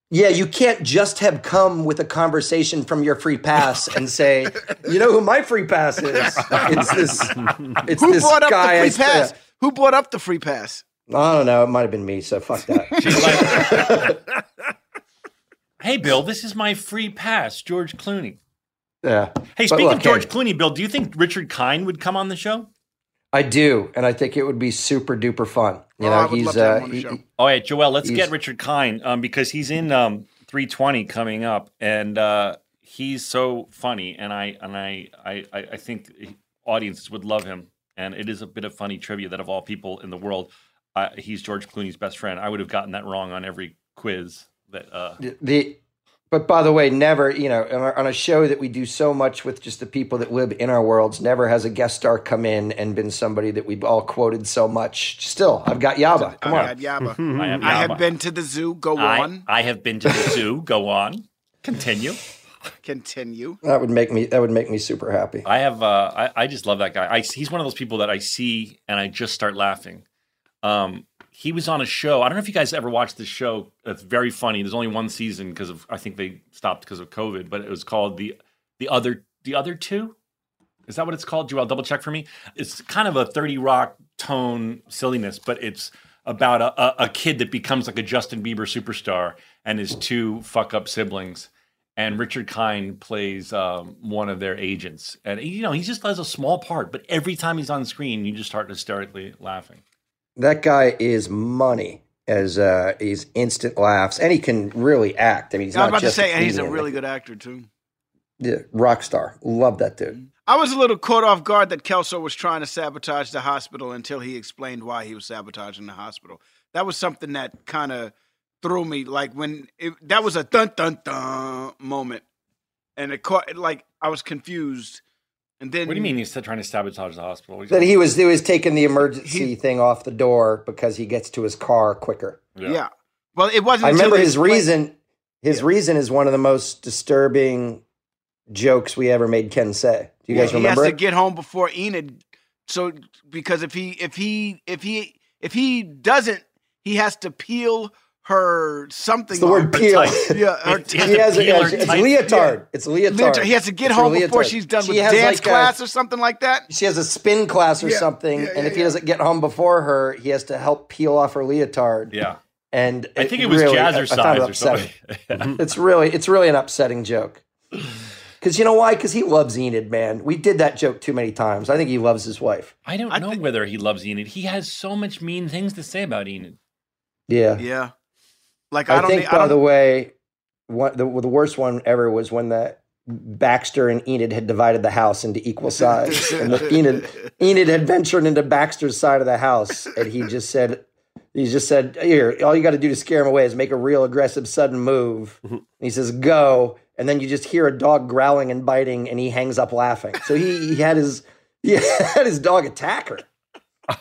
Yeah, you can't just have come with a conversation from your free pass and say, you know who my free pass is? It's this. It's Who this brought up guy. the free pass? Who brought up the free pass? I don't know. It might have been me. So fuck that. Hey, Bill, this is my free pass, George Clooney. yeah. Hey, speaking look, of George hey, Clooney, Bill, do you think Richard Kind would come on the show? I do, and I think it would be super duper fun. You Oh, know, I would he's love to have uh, him on the he- show. All right, Joel, let's get Richard Kind um, because he's in um, 320 coming up, and uh, he's so funny, and I and I I, I I think audiences would love him, and it is a bit of funny trivia that of all people in the world, uh, he's George Clooney's best friend. I would have gotten that wrong on every quiz that. Uh, the but by the way never you know on, our, on a show that we do so much with just the people that live in our worlds never has a guest star come in and been somebody that we've all quoted so much still i've got yaba come I on had Yaba. [laughs] I have I have been to the zoo. Go I, on. I have been to the zoo. [laughs] Go on, continue. Continue. that would make me that would make me super happy I have. Uh, I, I just love that guy. I, he's one of those people that I see and I just start laughing. Um, he was on a show. I don't know if you guys ever watched this show. It's very funny. There's only one season because of I think they stopped because of COVID. But it was called the the other the other two. Is that what it's called? Do Joel, double check for me. It's kind of a Thirty Rock tone silliness, but it's about a, a, a kid that becomes like a Justin Bieber superstar and his two fuck up siblings. And Richard Kind plays um, one of their agents, and you know he just does a small part, but every time he's on screen, you just start hysterically laughing. That guy is money as uh he's instant laughs and he can really act i mean he's I was about to say, and he's a really good actor too. yeah, rock star love that dude I was a little caught off guard that Kelso was trying to sabotage the hospital until he explained why he was sabotaging the hospital. That was something that kind of threw me. Like when it, that was a dun dun dun moment, and it caught like I was confused. And then What do you mean he's still trying to sabotage the hospital? He's- that he was he was taking the emergency thing off the door because he gets to his car quicker Yeah. Well, it wasn't. I remember his explained- reason. His reason is one of the most disturbing jokes we ever made Ken say. Do you guys he remember has to get home before Enid. So because if he if he if he if he doesn't, he has to peel her something. It's the word off. peel. [laughs] Yeah, her He has a, it's, it's leotard. It's leotard. Leotard. He has to get It's home before she's done She with dance like a- class or something like that. She has a spin class or Yeah, something, yeah, and yeah, if he doesn't get home before her, he has to help peel off her leotard. Yeah. And I think it was really, I- I jazzercise found it or something. upsetting. [laughs] Mm-hmm. it's really, it's really an upsetting joke. Because you know why? Because he loves Enid, man. We did that joke too many times. I think he loves his wife. I don't know whether he loves Enid. He has so much mean things to say about Enid. Yeah. Yeah. Like I, I, don't. think, need- I by don't the way, what the, the worst one ever was when the Baxter and Enid had divided the house into equal sides, and the [laughs] Enid Enid had ventured into Baxter's side of the house, and he just said, he just said, "Here, all you got to do to scare him away is make a real aggressive, sudden move." Mm-hmm. And he says, "Go," and then you just hear a dog growling and biting, and he hangs up laughing. So he, he had his he [laughs] had his dog attack her. [laughs]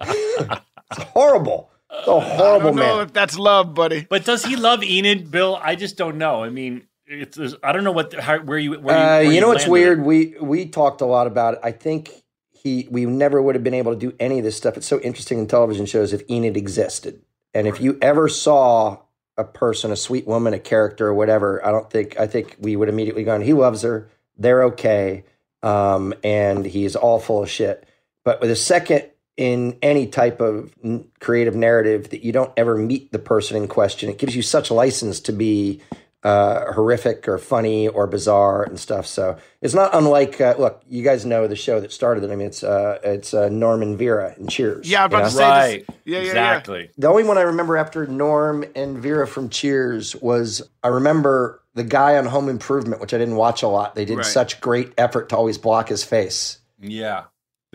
it's horrible. It's a I horrible don't know man. if that's love, buddy. But does he love Enid, Bill? I just don't know. I mean, it's, I don't know what how, where you where you, Uh, where you know what's landed it. weird? We we talked a lot about it. I think he we never would have been able to do any of this stuff. It's so interesting in television shows if Enid existed, and if you ever saw a person, a sweet woman, a character, or whatever, I don't think I think we would immediately go. He loves her. They're okay, um, and he's all full of shit. But with a second in any type of n- creative narrative that you don't ever meet the person in question, it gives you such license to be uh, horrific or funny or bizarre and stuff. So it's not unlike. Uh, look, you guys know the show that started it. I mean, it's uh, it's uh, Norm and Vera in Cheers. Yeah, I was about you to say Right. this. Yeah, yeah, exactly. the only one I remember after Norm and Vera from Cheers was I remember the guy on Home Improvement, which I didn't watch a lot. They did Right. such great effort to always block his face. Yeah.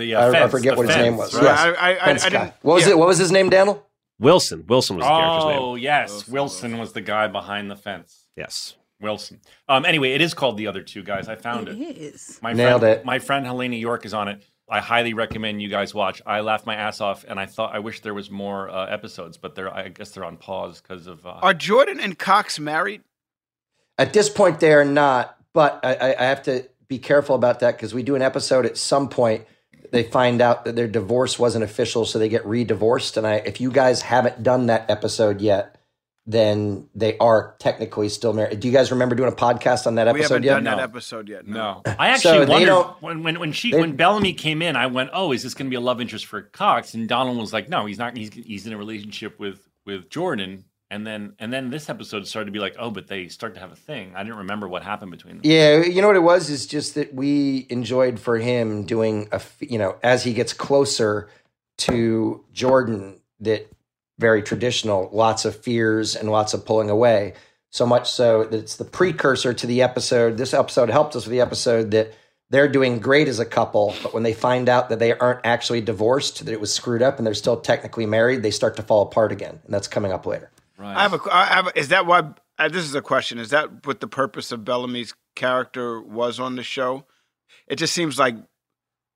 The, I- uh, I fence, forget the what his name was. right? Yeah. Yes. I, I, I, I Fence guy. didn't. What was yeah. it? What was his name, Daniel? Wilson. Wilson was the character's name. Oh, yes. Wilson was the guy behind the fence. Yes. Wilson. Um, anyway, it is called The Other Two Guys. I found it. It is. My Nailed friend, it. My friend Helene Yorke is on it. I highly recommend you guys watch. I laughed my ass off, and I thought I wish there was more uh, episodes, but they're I guess they're on pause because of. Uh, Are Jordan and Cox married? At this point, they are not, but I, I, I have to be careful about that because we do an episode at some point. They find out that their divorce wasn't official, so they get re-divorced. And I, if you guys haven't done that episode yet, then they are technically still married. Do you guys remember doing a podcast on that episode We episode haven't yet? done that episode yet. no, I actually they wondered when when when she they- when Bellamy came in. I went, "Oh, is this going to be a love interest for Cox?" And Donald was like, "No, he's not. He's he's in a relationship with with Jordan." And then and then this episode started to be like, "Oh, but they start to have a thing." I didn't remember what happened between them. Yeah, you know what it was is just that we enjoyed for him doing a you know, as he gets closer to Jordan, that very traditional, lots of fears and lots of pulling away. So much so that it's the precursor to the episode. This episode helped us with the episode that they're doing great as a couple, but when they find out that they aren't actually divorced, that it was screwed up and they're still technically married, they start to fall apart again. And that's coming up later. Right. I have a. I have. A, is that why? Uh, this is a question. Is that what the purpose of Bellamy's character was on the show? It just seems like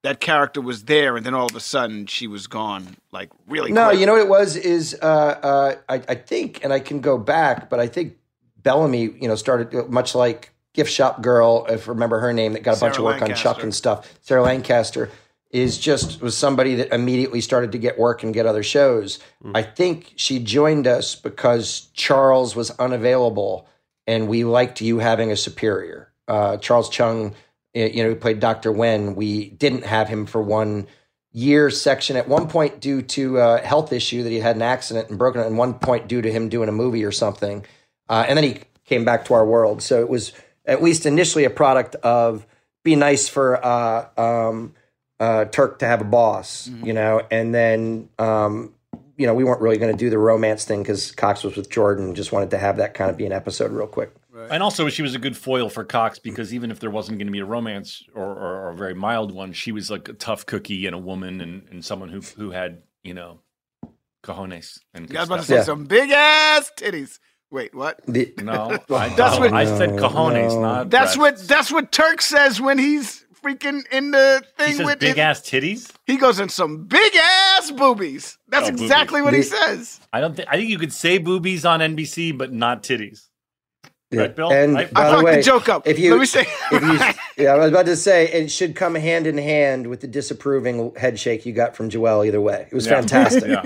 that character was there, and then all of a sudden she was gone. Like really? No, quick. you know what it was is uh, uh, I, I think, and I can go back, but I think Bellamy, you know, started uh, much like Gift Shop Girl, if you remember her name, that got a bunch of work on Chuck and stuff. Sarah Lancaster is just was somebody that immediately started to get work and get other shows. I think she joined us because Charles was unavailable, and we liked you having a superior. Uh, Charles Chun, eh, you know, who played Doctor Wen. We didn't have him for one year section at one point due to a health issue that he had an accident and broken it, and one point due to him doing a movie or something. Uh, and then he came back to our world. So it was at least initially a product of be nice for uh, um, uh, Turk to have a boss, you know, and then, um, you know, we weren't really going to do the romance thing because Cox was with Jordan, just wanted to have that kind of be an episode real quick. And also, she was a good foil for Cox because even if there wasn't going to be a romance or, or, or a very mild one, she was like a tough cookie and a woman and, and someone who who had you know cojones and good I was about to say Yeah. some big ass titties. Wait, what? The, No, [laughs] I, That's no, what- I said cojones, No. not. That's what. That's what Turk says when he's freaking in the thing he says. with Big his- ass titties. He goes in some big ass boobies. That's Oh, boobies. exactly what he says. I don't think. I think you could say boobies on NBC, but not titties. Yeah. Right, Bill? And I- by I the fucked way, the joke up. If you, Let me say. [laughs] if you, [laughs] yeah, I was about to say it should come hand in hand with the disapproving head shake you got from Joelle. Either way, it was Yeah. [laughs] fantastic. Yeah.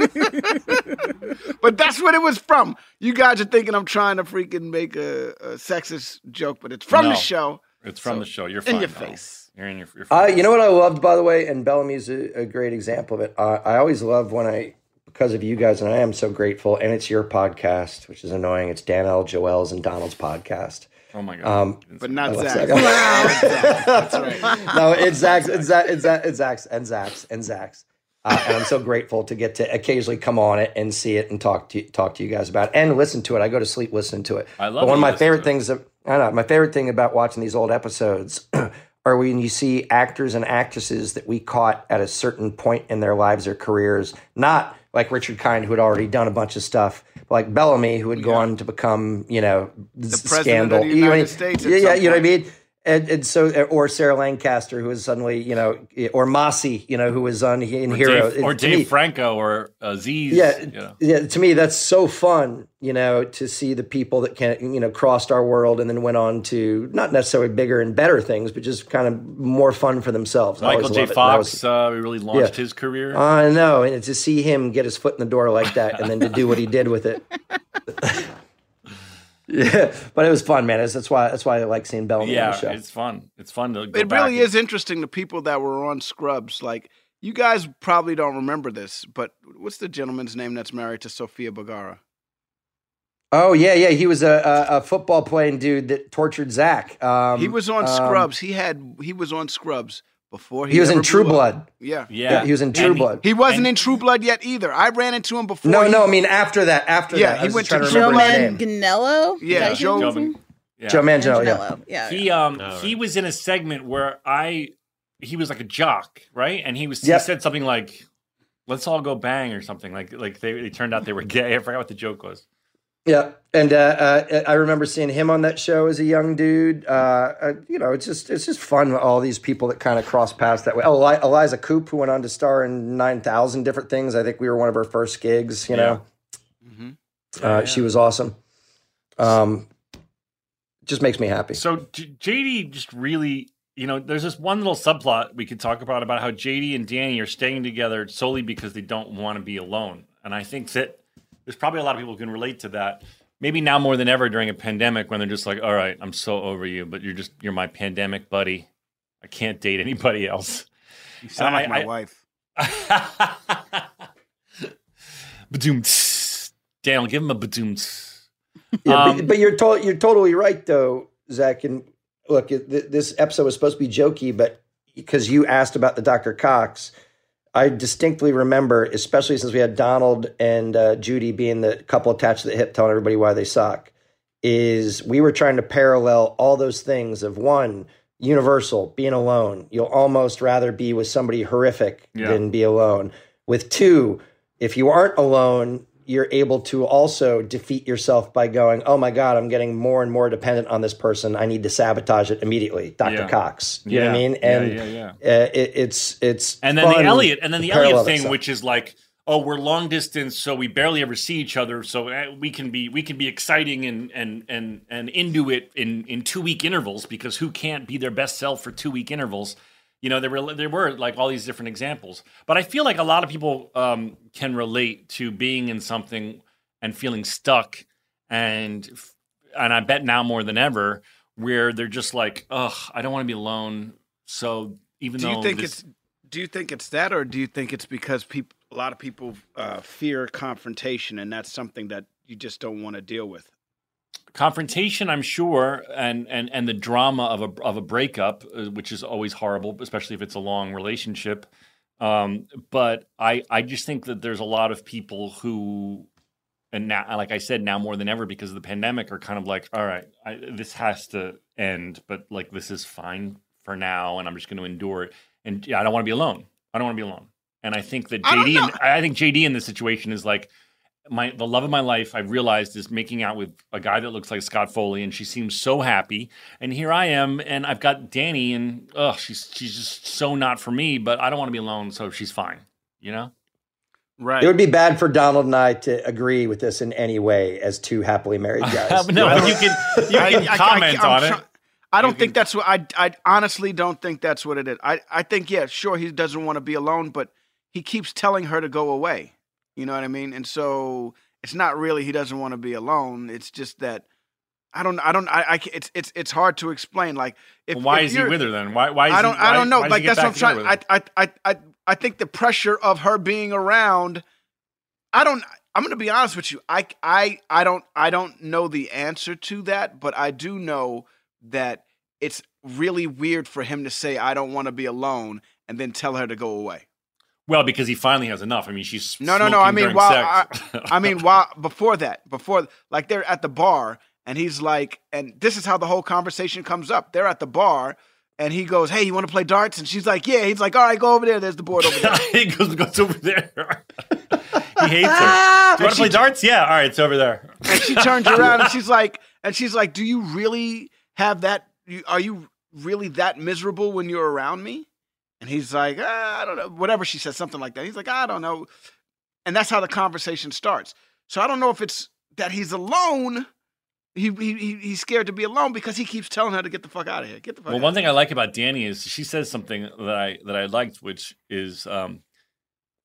but that's what it was from. You guys are thinking I'm trying to freaking make a, a sexist joke, but it's from No. the show. It's from So, the show. You're in fine. your Donald. face. You're in your. You're Uh, you know what I loved, by the way, and Bellamy's a, a great example of it. Uh, I always love when I, because of you guys, and I am so grateful. And it's your podcast, which is annoying. It's Dan L. Joel's and Donald's podcast. oh my god. Um, But not Zach. Zach. [laughs] That's right. no, it's Zach's, it's Zach, it's Zach, it's Zach's, and Zach's, and Zach's. Uh, and I'm so grateful to get to occasionally come on it and see it and talk to talk to you guys about it and listen to it. I go to sleep listening to it. I love But one of my favorite to it. things. That, I know my favorite thing about watching these old episodes [clears throat] are when you see actors and actresses that we caught at a certain point in their lives or careers, not like Richard Kind, who had already done a bunch of stuff, but like Bellamy, who had gone on to become, you know, the president of the scandal. You know United? States Yeah, yeah, you know what I mean. And, and so, or Sarah Lancaster, who is suddenly, you know, or Mossy, you know, who was on in or Hero, Dave, or Dave me- Franco or Aziz. yeah, You know. yeah. To me, that's so fun, you know, to see the people that can, you know, crossed our world and then went on to not necessarily bigger and better things, but just kind of more fun for themselves. Michael J. love it. And that Fox was- uh, really launched Yeah. his career. I know, and to see him get his foot in the door like that, and then to do what he did with it. [laughs] [laughs] Yeah, but it was fun, man. It's- That's why that's why I like seeing Bellamy on Yeah, the show. it's fun. It's fun to go It back really and- is interesting. The people that were on Scrubs, like you guys probably don't remember this, but what's the gentleman's name that's married to Sofia Vergara? Oh yeah, yeah. He was a, a, a football playing dude that tortured Zach. Um, he was on um, Scrubs. He had he was on Scrubs before he. He was in True blew up. Blood. Yeah, Yeah, he was in True Blood. He wasn't in True Blood yet either. I ran into him before. No, he- no. I mean after that. After Yeah, that, I he was went just trying to to Joe remember his name. Manganiello? Yeah, Joe- Yeah. Joe Manganiello, yeah. Yeah. He um All right. he was in a segment where I he was like a jock, right? And he was Yep. he said something like, "Let's all go bang" or something like like they it turned out they were gay. [laughs] I forgot what the joke was. Yeah, and uh, uh, I remember seeing him on that show as a young dude. Uh, uh, you know, it's just it's just fun. with All these people that kind of cross paths that way. Oh, Eli- Eliza Coupe, who went on to star in nine thousand different things. I think we were one of her first gigs. You know, uh, she was awesome. Um, just makes me happy. So J- JD just really, you know, there's this one little subplot we could talk about about how JD and Danny are staying together solely because they don't want to be alone. And I think that there's probably a lot of people who can relate to that. Maybe now more than ever during a pandemic when they're just like, "All right, I'm so over you, but you're just you're my pandemic buddy. I can't date anybody else." You sound like I- my I- wife. [laughs] Badoom. Daniel, give him a badoom. Yeah, Um, but, but you're to- you're totally right though, Zach. And look, th- this episode was supposed to be jokey, but because you asked about the Dr. Cox, I distinctly remember, especially since we had Donald and uh, Judy being the couple attached to the hip, telling everybody why they suck. Is we were trying to parallel all those things of one universal being alone. You'll almost rather be with somebody horrific Yeah. than be alone. With two, if you aren't alone, you're able to also defeat yourself by going, "Oh my God, I'm getting more and more dependent on this person. I need to sabotage it immediately." Dr. Yeah. Cox, you know what I mean? And yeah, yeah. Uh, it, it's it's and then the Elliot, and then the Elliot thing, which is like, oh, we're long distance, so we barely ever see each other, so uh, we can be we can be exciting and and and and into it in in two week intervals because who can't be their best self for two week intervals? You know, there were there were like all these different examples, but I feel like a lot of people um, can relate to being in something and feeling stuck, and and I bet now more than ever, where they're just like, ugh, I don't want to be alone. So even though do though you think this- it's do you think it's that or do you think it's because people a lot of people uh, fear confrontation and that's something that you just don't want to deal with confrontation i'm sure and and and the drama of a of a breakup uh, which is always horrible especially if it's a long relationship. Um but i i just think that there's a lot of people who and now like i said now more than ever because of the pandemic are kind of like all right I, this has to end but like this is fine for now and i'm just going to endure it. And yeah i don't want to be alone. I don't want to be alone. And i think that jd know. and, i think jd in this situation is like my the love of my life I've realized is making out with a guy that looks like Scott Foley and she seems so happy and here I am and I've got Danny and oh, she's she's just so not for me but I don't want to be alone so she's fine you know right It would be bad for Donald and I to agree with this in any way as two happily married [laughs] guys. no but you can you I- can I- I- comment I'm on it I don't think that's what I. I honestly don't think that's what it is. I. I think yeah, sure, he doesn't want to be alone, but he keeps telling her to go away. You know what I mean? And so it's not really he doesn't want to be alone. It's just that I don't. I don't. I. I it's it's it's hard to explain. Like if Well, why if is he with her then why why is I don't. he, I don't know. Like that's what I'm trying. I. I. I. I. I think the pressure of her being around. I don't. I'm going to be honest with you. I. I. I don't. I don't know the answer to that, but I do know that it's really weird for him to say I don't want to be alone and then tell her to go away. Well because he finally has enough I mean she's No, no, no. I mean, while I. I mean, [laughs] while before that, before like they're at the bar, and he's like, and this is how the whole conversation comes up. They're at the bar, and he goes, "Hey, you want to play darts?" And she's like, "Yeah." He's like, "All right, go over there. There's the board over there." [laughs] he goes, goes over there [laughs] he hates her do you want to play darts yeah all right it's over there and she turns around and she's like, and she's like, "Do you really have that? Are you really that miserable when you're around me?" And he's like, ah, "I don't know." Whatever she says, something like that. He's like, "I don't know," and that's how the conversation starts. So I don't know if it's that he's alone. He, he he- he's scared to be alone because he keeps telling her to get the fuck out of here. Get the fuck. Well, out. one thing I like about Danny is she says something that I that I liked, which is um,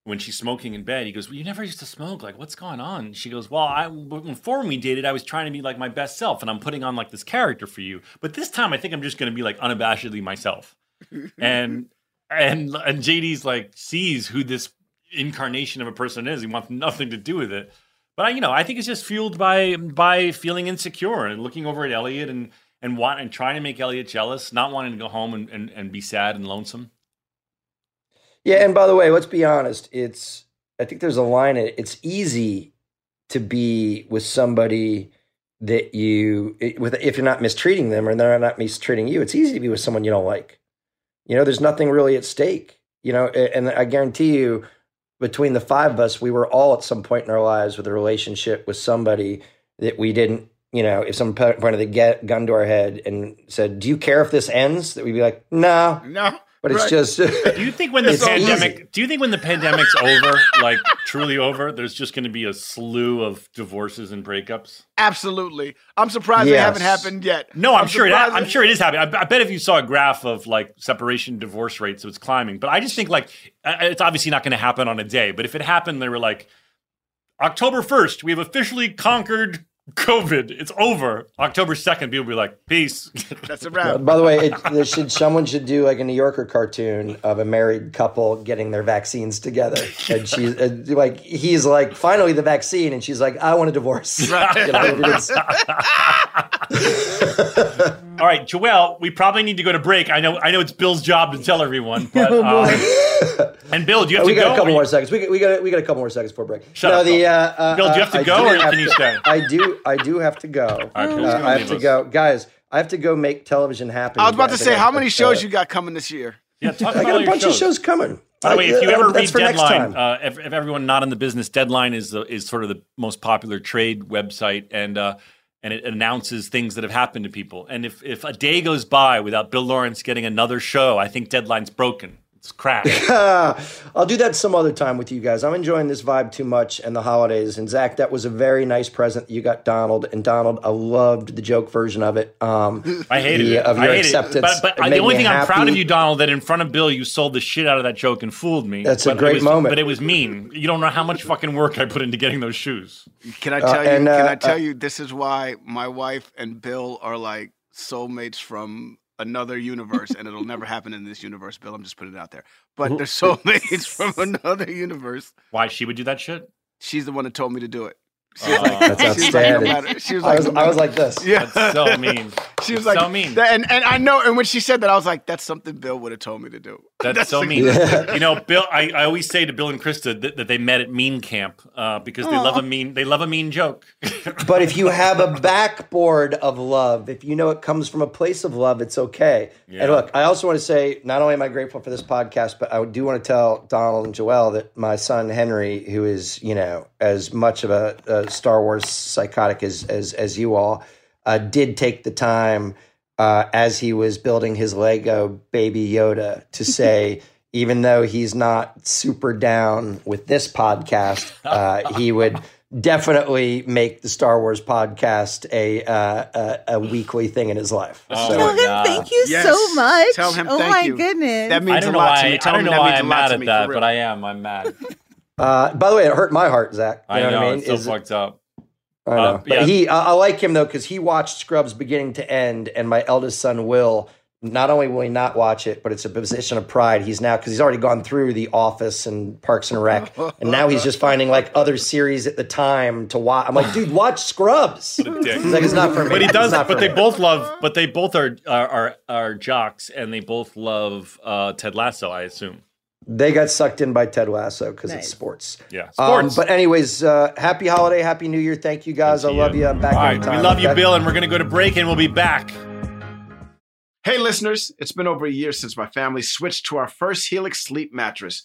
when she's smoking in bed, he goes, "Well, you never used to smoke. Like, what's going on?" She goes, "Well, I before we dated, I was trying to be like my best self, and I'm putting on like this character for you. But this time, I think I'm just going to be like unabashedly myself." [laughs] and and and JD's like sees who this incarnation of a person is. He wants nothing to do with it. But I, you know, I think it's just fueled by by feeling insecure and looking over at Elliot and and want and trying to make Elliot jealous, not wanting to go home and, and, and be sad and lonesome. Yeah, and by the way, let's be honest. It's I think there's a line it. It's easy to be with somebody that you with if you're not mistreating them or they're not mistreating you. It's easy to be with someone you don't like. You know, there's nothing really at stake. You know, and I guarantee you, between the five of us, we were all at some point in our lives with a relationship with somebody that we didn't. You know, if someone pointed the get, gun to our head and said, "Do you care if this ends?" That we'd be like, "No, no." But it's Right. just. Do you think when the [laughs] pandemic? easy. Do you think when the pandemic's over, like truly over, there's just going to be a slew of divorces and breakups? Absolutely. I'm surprised they Yes. haven't happened yet. No, I'm, sure. It, surprised I'm sure it is happening. I, I bet if you saw a graph of like separation divorce rates, it's climbing. But I just think like uh, it's obviously not going to happen on a day. But if it happened, they were like October 1st, we have officially conquered COVID. It's over. October 2nd, people will be like, peace. That's a wrap. by the way, it, there should someone should do like a New Yorker cartoon of a married couple getting their vaccines together, and she's uh, like, he's like, finally the vaccine, and she's like, I want a divorce. [laughs] You know, it's- [laughs] All right, Joelle, we probably need to go to break. I know, I know it's Bill's job to tell everyone, [laughs] but um, and Bill, do you have we to got a couple more you- seconds. We got, we got we got a couple more seconds before break. Shut no, up, the Bill. uh, uh, Bill, do you have to I go or can you stay? I do. I do have to go. right, Uh, I have to us. go, guys. I have to go make television happen. I was about to guys. I say, how many shows you got coming this year? Yeah, talk I got a your bunch of shows coming. By the way, if you Uh, ever that's read Deadline, uh, if, if everyone not in the business, Deadline is the, is sort of the most popular trade website, and uh, and it announces things that have happened to people. And if if a day goes by without Bill Lawrence getting another show, I think Deadline's broken. It's crashed. [laughs] I'll do that some other time with you guys. I'm enjoying this vibe too much and the holidays. And Zach, that was a very nice present you got Donald. And Donald, I loved the joke version of it. Um, I hated the- it. Of I your hated acceptance. it. But, but It the only me thing I'm proud of you, Donald, that in front of Bill, you sold the shit out of that joke and fooled me. That's a But it great was- moment. But it was mean. You don't know how much fucking work I put into getting those shoes. Can I Uh, tell you? and, can uh, I tell uh, you? This is why my wife and Bill are like soulmates from another universe, and it'll never happen in this universe. Bill, I'm just putting it out there. But they're soulmates [laughs] from another universe. Why she would do that shit? She's the one that told me to do it. She was ah. like, That's she was like, no outstanding. she was I like, was- I was like this. Yeah, That's so mean. [laughs] She was It's like, so mean. and and I know. And when she said that, I was like, that's something Bill would have told me to do. That's, so like- mean. You know, Bill. I, I always say to Bill and Krista that, that they met at Mean Camp uh, because they love a mean. They love a mean joke. [laughs] but if you have a backboard of love, if you know it comes from a place of love, it's okay. Yeah. And look, I also want to say, not only am I grateful for this podcast, but I do want to tell Donald and Joelle that my son Henry, who is you know as much of a, a Star Wars psychotic as as as you all, uh, did take the time uh, as he was building his Lego Baby Yoda to [laughs] say. Even though he's not super down with this podcast, uh, [laughs] he would definitely make the Star Wars podcast a uh, a, a weekly thing in his life. Oh So- Tell him thank you Yes. so much. Tell him oh my you. goodness. That means I don't a know lot why. to me. I Tell don't know that why means a I'm mad at that, but I am. I'm mad. Uh, by the way, it hurt my heart, Zach. You I know, know. what I mean? It's so Is- fucked up. I know. Uh, but yeah. he, I, I like him though because he watched Scrubs beginning to end, and my eldest son will. Not only will he not watch it, but it's a position of pride. He's now because he's already gone through The Office and Parks and Rec, and now he's just finding like other series at the time to watch. I'm like, dude, watch Scrubs. What a dick. He's like, it's not for me. But he does. But they me. both love. But they both are are are, are jocks, and they both love uh, Ted Lasso. I assume. They got sucked in by Ted Lasso because Nice. it's sports. Yeah. Um, Sports. but anyways, uh, happy holiday, happy New Year. Thank you guys. I to love you. you. I'm back All right, anytime. we love you. Bill, and we're gonna go to break, and we'll be back. Hey, listeners, it's been over a year since my family switched to our first Helix sleep mattress.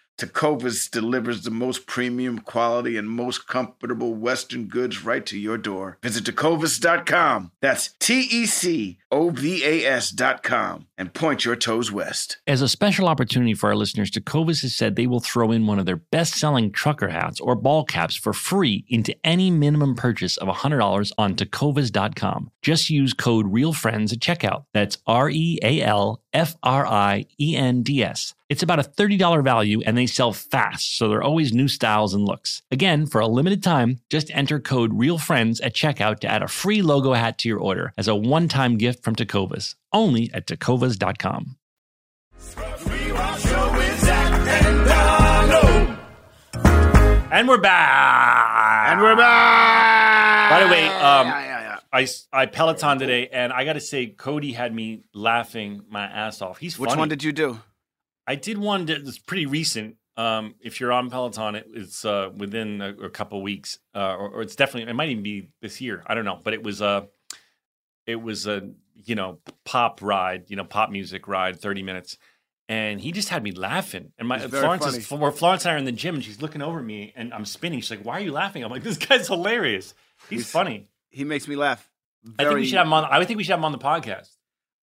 Tecovas delivers the most premium quality and most comfortable Western goods right to your door. Visit tecovas.com. That's T E C O V A S.com and point your toes west. As a special opportunity for our listeners, Tecovas has said they will throw in one of their best selling trucker hats or ball caps for free into any minimum purchase of $100 on tecovas.com. Just use code REALFRIENDS at checkout. That's R E A L F R I E N D S. It's about a $30 value and they sell fast, so there are always new styles and looks. Again, for a limited time, just enter code REALFRIENDS at checkout to add a free logo hat to your order as a one time gift from Tecovas, only at tecovas.com. And we're back. And we're back. By the way, um, Yeah, yeah, yeah. I I Peloton today, and I got to say, Cody had me laughing my ass off. He's Which one did you do? I did one that's pretty recent. Um, if you're on Peloton, it, it's uh, within a, a couple weeks, uh, or, or it's definitely it might even be this year. I don't know, but it was a it was a you know pop ride, you know pop music ride, thirty minutes, and he just had me laughing. And my Florence funny. is where Florence and I are in the gym, and she's looking over at me, and I'm spinning. She's like, "Why are you laughing?" I'm like, "This guy's hilarious. He's, He's- funny." He makes me laugh. I think we should have him on. I think we should have him on the podcast.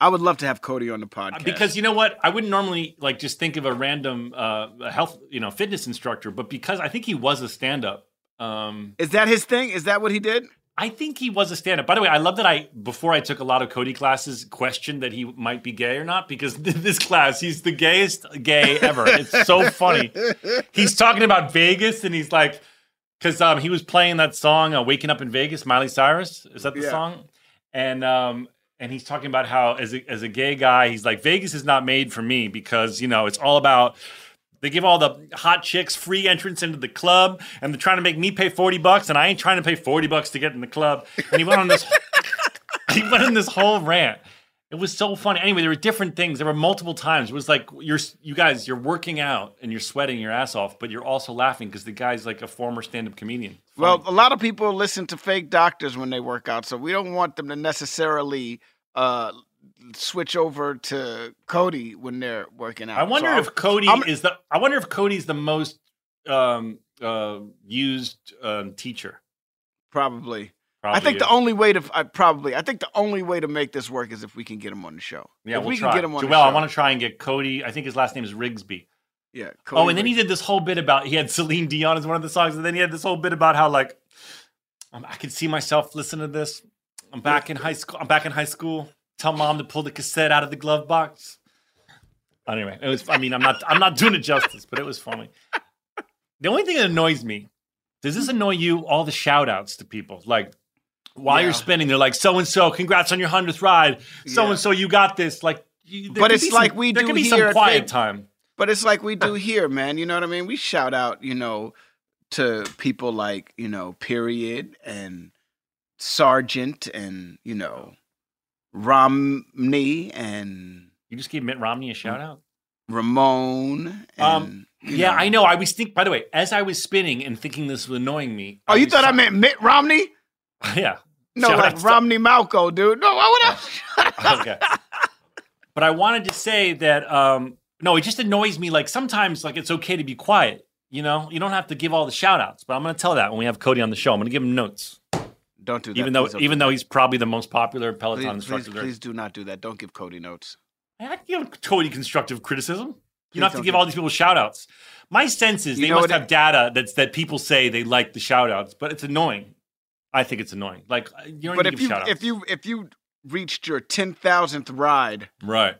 I would love to have Cody on the podcast. Because you know what, I wouldn't normally like just think of a random uh, health, you know, fitness instructor, but because I think he was a stand-up. Um, is that his thing? Is that what he did? I think he was a stand-up. By the way, I love that I before I took a lot of Cody classes, questioned that he might be gay or not because [laughs] this class, he's the gayest gay ever. It's so funny. He's talking about Vegas and he's like, because um, he was playing that song uh, "Waking Up in Vegas," Miley Cyrus. Is that the Yeah. song? And um, and he's talking about how as a, as a gay guy, he's like Vegas is not made for me because you know it's all about. They give all the hot chicks free entrance into the club, and they're trying to make me pay forty bucks, and I ain't trying to pay forty bucks to get in the club. And he went on this, [laughs] he went on this whole rant. It was so funny. Anyway, there were different things. There were multiple times. It was like you're, you guys, you're working out and you're sweating your ass off, but you're also laughing because the guy's like a former stand-up comedian. Well, a lot of people listen to fake doctors when they work out, so we don't want them to necessarily uh, switch over to Cody when they're working out. I wonder So if Cody I'm- is the. I wonder if Cody's the most um, uh, used um, teacher. Probably. I Probably think the only way to I probably I think the only way to make this work is if we can get him on the show. Yeah, if we'll we try. can get him on Joelle, the show. I want to try and get Cody. I think his last name is Rigsby. Yeah. oh, and then he did this whole bit about he had Celine Dion as one of the songs, and then he had this whole bit about how like um, I can see myself listening to this. I'm back in high school. I'm back in high school. Tell mom to pull the cassette out of the glove box. Anyway, it was. I mean, I'm not. I'm not doing it justice, but it was funny. The only thing that annoys me Does this annoy you? All the shout outs to people. Like while Yeah. you're spinning, they're like, so and so, congrats on your hundredth ride. So and so, you got this. Like, you, But it's like some- we there do could be here some quiet Big- time. But it's like we do here, man. You know what I mean? We shout out, you know, to people like, you know, Period and Sergeant and, you know, Romney and You just gave Mitt Romney a shout out. Ramon. And, Um, yeah, know. I know. I was think. By the way, as I was spinning and thinking this was annoying me. Oh, you was thought I meant Mitt Romney? [laughs] yeah. No, Shout like outs to- Romany Malco, dude. No, I would have. [laughs] okay. But I wanted to say that um no, it just annoys me. Like sometimes like it's okay to be quiet. You know, you don't have to give all the shout outs, but I'm gonna tell that when we have Cody on the show. I'm gonna give him notes. Don't do that. Even though even though he's probably the most popular Peloton please, instructor please, please do not do that. Don't give Cody notes. I give Cody constructive criticism. You don't have to give all these people shout outs. My sense is You they must have data that's that people say they like the shout outs, but it's annoying. I think it's annoying. Like uh, you don't But need to if give you if you if you reached your ten thousandth ride, Right.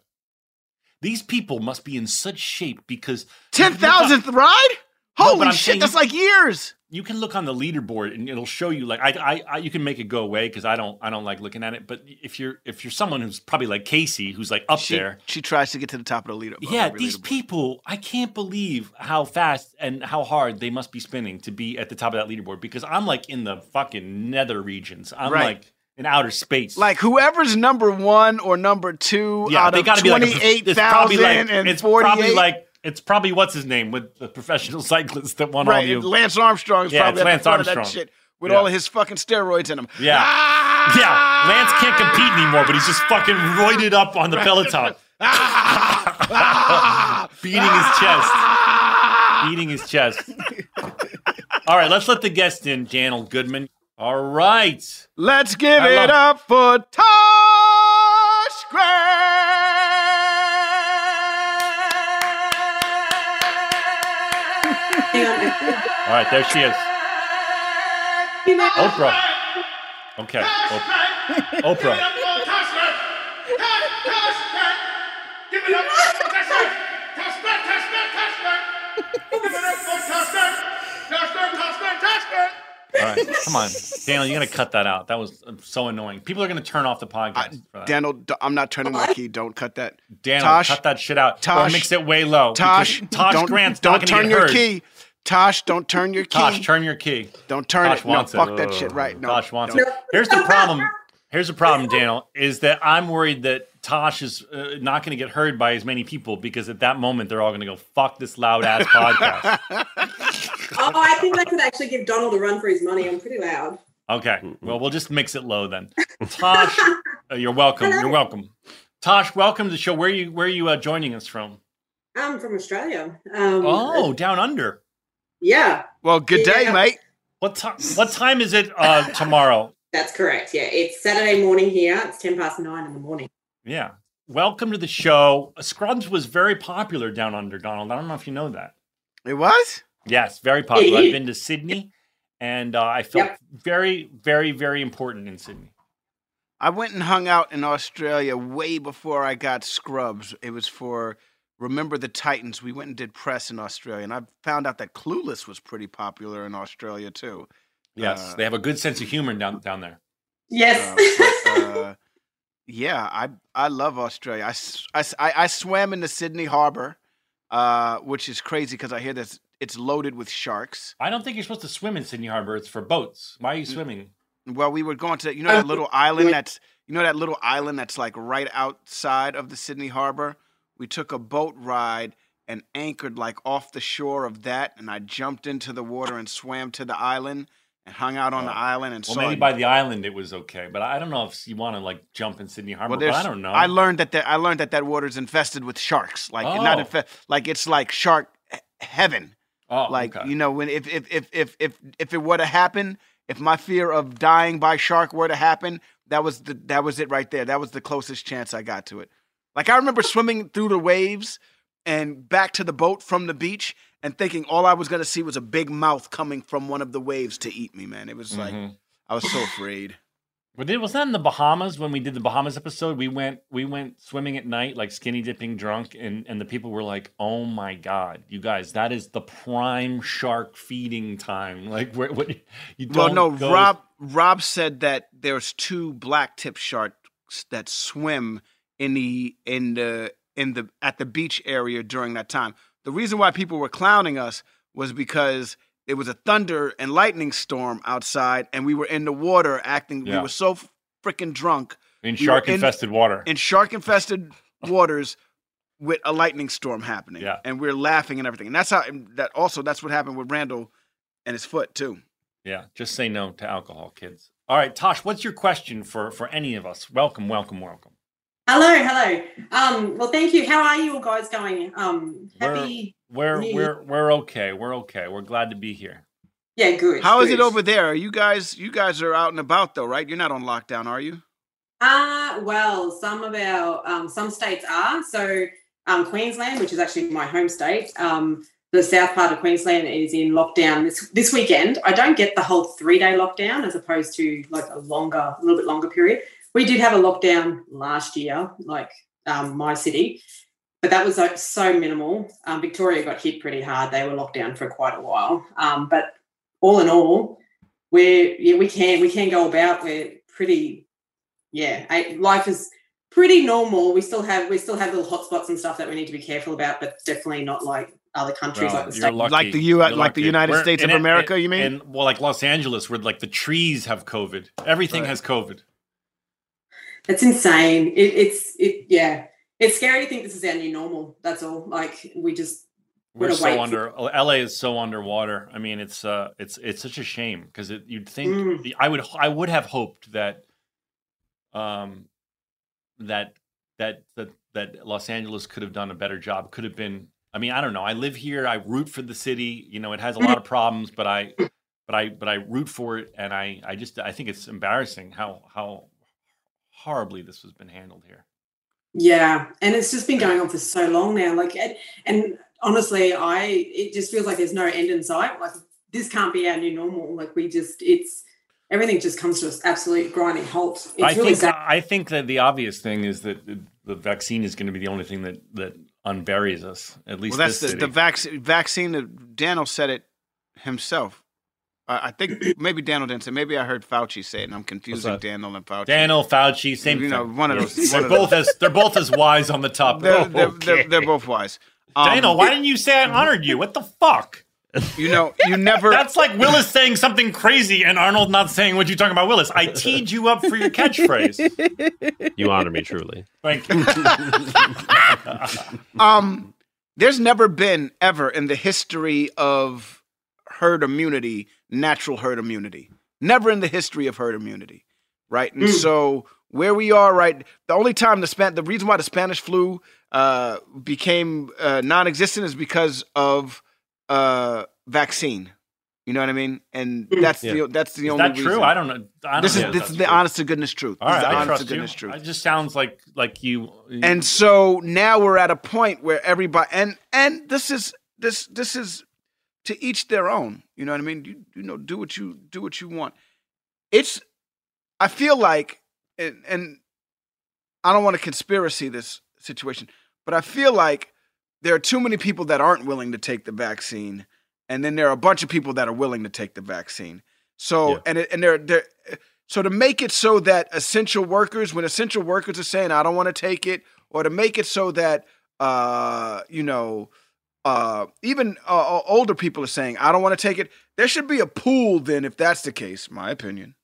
These people must be in such shape because ten thousandth ride, holy I'm shit, saying that's like years. You can look on the leaderboard and it'll show you like I, I, I you can make it go away because I don't I don't like looking at it. But if you're if you're someone who's probably like Casey who's like up She, there, she tries to get to the top of the leader. yeah, these leaderboard. people I can't believe how fast and how hard they must be spinning to be at the top of that leaderboard because I'm like in the fucking nether regions. I'm Right. like in outer space. Like whoever's number one or number two yeah, out they of got to be like a twenty prof- eight it's probably and it's forty probably like it's probably what's his name with the professional [laughs] cyclist that won all right, the and Lance Armstrong's Yeah, probably Lance Armstrong. that shit with Yeah. all of his fucking steroids in him. Yeah. Ah! Yeah. Lance can't compete anymore, but he's just fucking roided up on the Peloton. Ah! [laughs] Beating his chest. Ah! Beating his chest. All right, let's let the guest in, Daniel Goodman. All right. Let's give I it love- up for Tosh All right, there she is. Oprah. Okay. Oprah. Oprah. All right, come on, Daniel. You're gonna cut that out. That was uh, so annoying. People are gonna turn off the podcast. for that. Daniel, d- I'm not turning my key. Don't cut that. Daniel, Tosh, cut that shit out. or Tosh, mix it way low. Tosh, Tosh don't, Grant's don't not gonna turn get your heard. key. Tosh, don't turn your key. Tosh, turn your key. Don't turn Tosh it. No, wants fuck it. that shit. Right? No. Tosh wants don't. it. Here's the problem. Here's the problem, Daniel, is that I'm worried that Tosh is uh, not going to get heard by as many people because at that moment they're all going to go fuck this loud ass [laughs] podcast. Oh, I think I could actually give Donald a run for his money. I'm pretty loud. Okay, well we'll just mix it low then. Tosh, [laughs] uh, you're welcome. You're welcome. Tosh, welcome to the show. Where are you? Where are you uh, joining us from? I'm from Australia. Um, Oh, down under. Yeah, Well, good day, Yeah. mate. What time? What time is it uh, tomorrow? that's correct. Yeah, it's Saturday morning here. It's ten past nine in the morning. Yeah. Welcome to the show. Scrubs was very popular down under, Donald. I don't know if you know that. It was. Yes, very popular. I've been to Sydney, and uh, I felt Yep. very, very, very important in Sydney. I went and hung out in Australia way before I got Scrubs. It was for Remember the Titans. We went and did press in Australia, and I found out that Clueless was pretty popular in Australia too. Yes, Uh, they have a good sense of humor down down there. Yes. Uh, but, uh, yeah, I I love Australia. I, I, I swam in the Sydney Harbor, uh, which is crazy because I hear that it's loaded with sharks. I don't think you're supposed to swim in Sydney Harbor. It's for boats. Why are you swimming? Well, we were going to you know that little [laughs] island that's you know that little island that's like right outside of the Sydney Harbor. We took a boat ride and anchored like off the shore of that, and I jumped into the water and swam to the island and hung out on the oh. island and Well, saw. maybe by the island it was okay, but I don't know if you want to like jump in Sydney Harbor. Well, but I don't know. I learned that the, I learned that that water's infested with sharks. Like not Oh. infe- like it's like shark he- heaven. Oh, like okay. you know when if if if if if if it were to happen, if my fear of dying by shark were to happen, that was the that was it right there. That was the closest chance I got to it. Like I remember swimming through the waves and back to the boat from the beach and thinking all I was gonna see was a big mouth coming from one of the waves to eat me. Man, it was like Mhm. I was so afraid. But it was that in the Bahamas when we did the Bahamas episode. We went we went swimming at night, like skinny dipping drunk, and and the people were like, "Oh my god, you guys, that is the prime shark feeding time." [laughs] Like, where what you don't Well no, go- Rob Rob said that there's two black tip sharks that swim in the in the in the at the beach area during that time. The reason why people were clowning us was because it was a thunder and lightning storm outside, and we were in the water acting. Yeah. We were so freaking drunk in we shark infested water. in shark infested waters with a lightning storm happening. Yeah. and we're laughing and everything. And that's how and that also that's what happened with Randall and his foot too. Yeah, just say no to alcohol, kids. All right, Tosh, what's your question for for any of us? Welcome, welcome, welcome. Hello, hello. Um, well, thank you. How are you all guys going? Um, happy. We're New we're we're okay. We're okay. We're glad to be here. Yeah, good. How is it over there? Are You guys, you guys are out and about though, right? You're not on lockdown, are you? Uh, well, some of our um, some states are. So um, Queensland, which is actually my home state, um, the south part of Queensland is in lockdown this this weekend. I don't get the whole three day lockdown as opposed to like a longer, a little bit longer period. We did have a lockdown last year, like um, my city, but that was like so minimal. Um, Victoria got hit pretty hard. They were locked down for quite a while. Um, but all in all, we're yeah we can we can go about. We're pretty yeah, I, life is pretty normal. We still have we still have little hotspots and stuff that we need to be careful about, but definitely not like other countries Well, like the you're lucky. Like the U- You're like the. United We're- States of it- America, and- you mean? And well, like Los Angeles, where like the trees have COVID. Everything Right. has COVID. It's insane. It, it's it yeah. It's scary to think this is our new normal. That's all. Like we just We're so wait for- under. LA is so underwater. I mean, it's uh, it's it's such a shame because you'd think Mm. I would I would have hoped that, um, that that that that Los Angeles could have done a better job. Could have been. I mean, I don't know. I live here. I root for the city. You know, it has a lot of [laughs] problems, but I, but I, but I root for it, and I, I just, I think it's embarrassing how how horribly this has been handled here. Yeah, and it's just been going on for so long now. Like, and, and honestly, I it just feels like there's no end in sight. Like, this can't be our new normal. Like, we just it's everything just comes to an absolute grinding halt. It's I really think sad. I think that the obvious thing is that the, the vaccine is going to be the only thing that that unburies us. At least Well, that's this the, city. the vaccine. Vaccine. that Daniel said it himself. I I think maybe Daniel didn't say. Maybe I heard Fauci say it, and I'm confusing? Daniel and Fauci. Daniel Fauci, same You know, thing. one of those- one they're of both as they're both as wise on the topic. They're, they're, Okay. they're, they're both wise. Um, Daniel, why didn't you say I honored you? What the fuck? You know, you never. That's like Willis saying something crazy and Arnold not saying what you're talking about. Willis, I teed you up for your catchphrase. You honor me truly. Thank you. [laughs] um, there's never been ever in the history of herd immunity natural herd immunity. Never in the history of herd immunity, right? And so where we are, right? The only time the span, the reason why the Spanish flu uh, became uh, non-existent is because of uh, vaccine. You know what I mean? And that's Yeah. the that's the Is only. that true? reason. I don't know. I don't this know is this is the true. honest to goodness truth. All This right, is the I honest trust to goodness you. truth. It just sounds like like you. And so now we're at a point where everybody and and this is this this is to each their own. You know what I mean? You you know, do what you do what you want. It's I feel like and, and I don't want to conspiracy this situation, but I feel like there are too many people that aren't willing to take the vaccine, and then there are a bunch of people that are willing to take the vaccine. So and it, and they're they're so to make it so that essential workers, when essential workers are saying I don't want to take it, or to make it so that uh you know uh even uh, older people are saying I don't want to take it, there should be a pool then if that's the case. My opinion,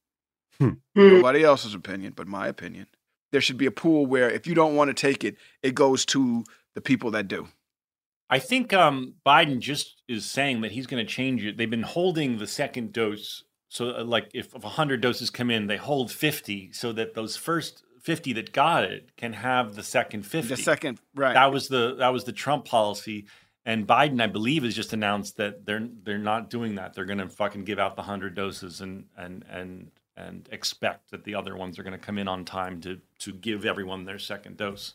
nobody else's opinion, but my opinion. There should be a pool where if you don't want to take it, it goes to the people that do. I think um, Biden just is saying that he's going to change it. They've been holding the second dose. So, uh, like, if, if 100 doses come in, they hold 50 so that those first 50 that got it can have the second 50. The second, right? That was the that was the Trump policy. And Biden, I believe, has just announced that they're they're not doing that. They're going to fucking give out the hundred doses and and and and expect that the other ones are going to come in on time to to give everyone their second dose.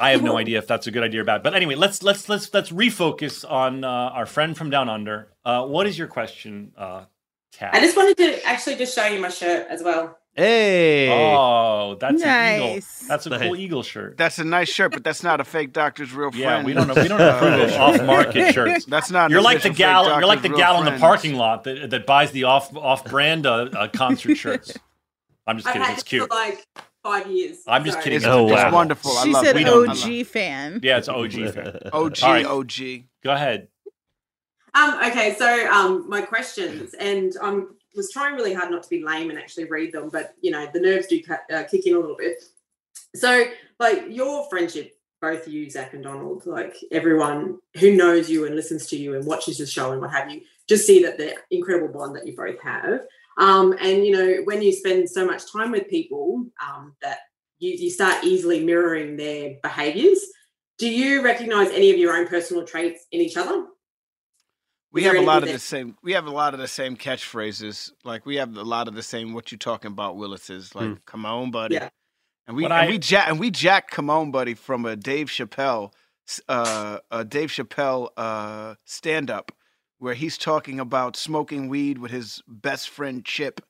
I have no idea if that's a good idea or bad. But anyway, let's let's let's let's refocus on uh, our friend from down under. Uh, what is your question, uh, tat. I just wanted to actually just show you my shirt as well. Hey. Oh, that's an eagle. Nice. That's a cool eagle shirt. That's a nice shirt, but that's not a fake doctor's real friend. Yeah, friend. we don't know. We don't [laughs] approve of [laughs] off-market shirts. That's not. You're like the gal. You're like the gal Real in the parking lot that, that buys the off off-brand uh, uh, concert [laughs] shirts. I'm just kidding. It's cute. like five years. I'm just so- kidding. It's, Oh, it's wow. wonderful. I She love said it. OG fan. Yeah, it's OG fan. OG, All right. OG. Go ahead. Um, okay, so um, my questions, and I um, was trying really hard not to be lame and actually read them, but you know the nerves do uh, kick in a little bit. So, like your friendship, both you, Zach and Donald, like everyone who knows you and listens to you and watches the show and what have you, just see that the incredible bond that you both have. Um, and you know when you spend so much time with people um, that you, you start easily mirroring their behaviors. Do you recognize any of your own personal traits in each other? We Is have a lot of anything the same. We have a lot of the same catchphrases. Like we have a lot of the same. What you talking about, Willis? Is like, Hmm. come on, buddy. Yeah. And we and I- we jack and we jack come on, buddy, from a Dave Chappelle, uh, a Dave Chappelle uh, stand up where he's talking about smoking weed with his best friend Chip.